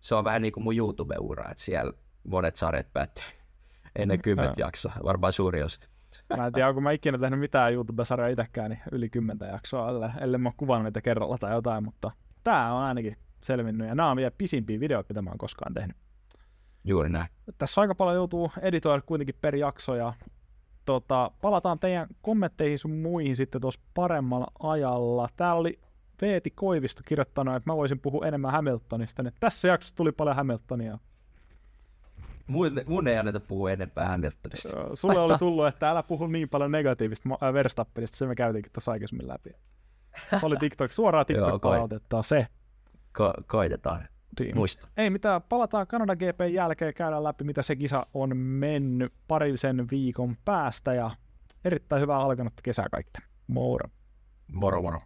Se on vähän niin kuin mun YouTube-ura, että siellä monet sarjat päättyy ennen kymmentä jaksoa, varmaan suuri osa. Mä en tiedä, onko mä ikinä tehnyt mitään YouTube-sarjaa itsekään, niin yli kymmentä jaksoa, ellei, ellei mä kuvannut niitä kerralla tai jotain, mutta tää on ainakin selvinnyt, ja nämä on vielä pisimpiä videoita, mitä mä oon koskaan tehnyt. Juuri näin. Tässä aika paljon joutuu editoida kuitenkin per jakso, ja tota, palataan teidän kommentteihin sun muihin sitten tuossa paremmalla ajalla. Täällä oli Veeti Koivisto kirjoittanut, että mä voisin puhua enemmän Hamiltonista. Niin tässä jaksossa tuli paljon Hamiltonia. Mun, mun ei anneta puhua enempää Hamiltonista. Sulle oli tullut, että älä puhu niin paljon negatiivista äh, Verstappenista, se me käytiinkin tuossa aikaisemmin läpi. Se oli TikTok, suoraan TikTok-palautetta se. Ko- koitetaan. Niin. Muista. Ei mitään, palataan Kanada GP jälkeen, käydään läpi mitä se kisa on mennyt parisen viikon päästä ja erittäin hyvää alkanutta kesää kaikille. Moro. Moro moro.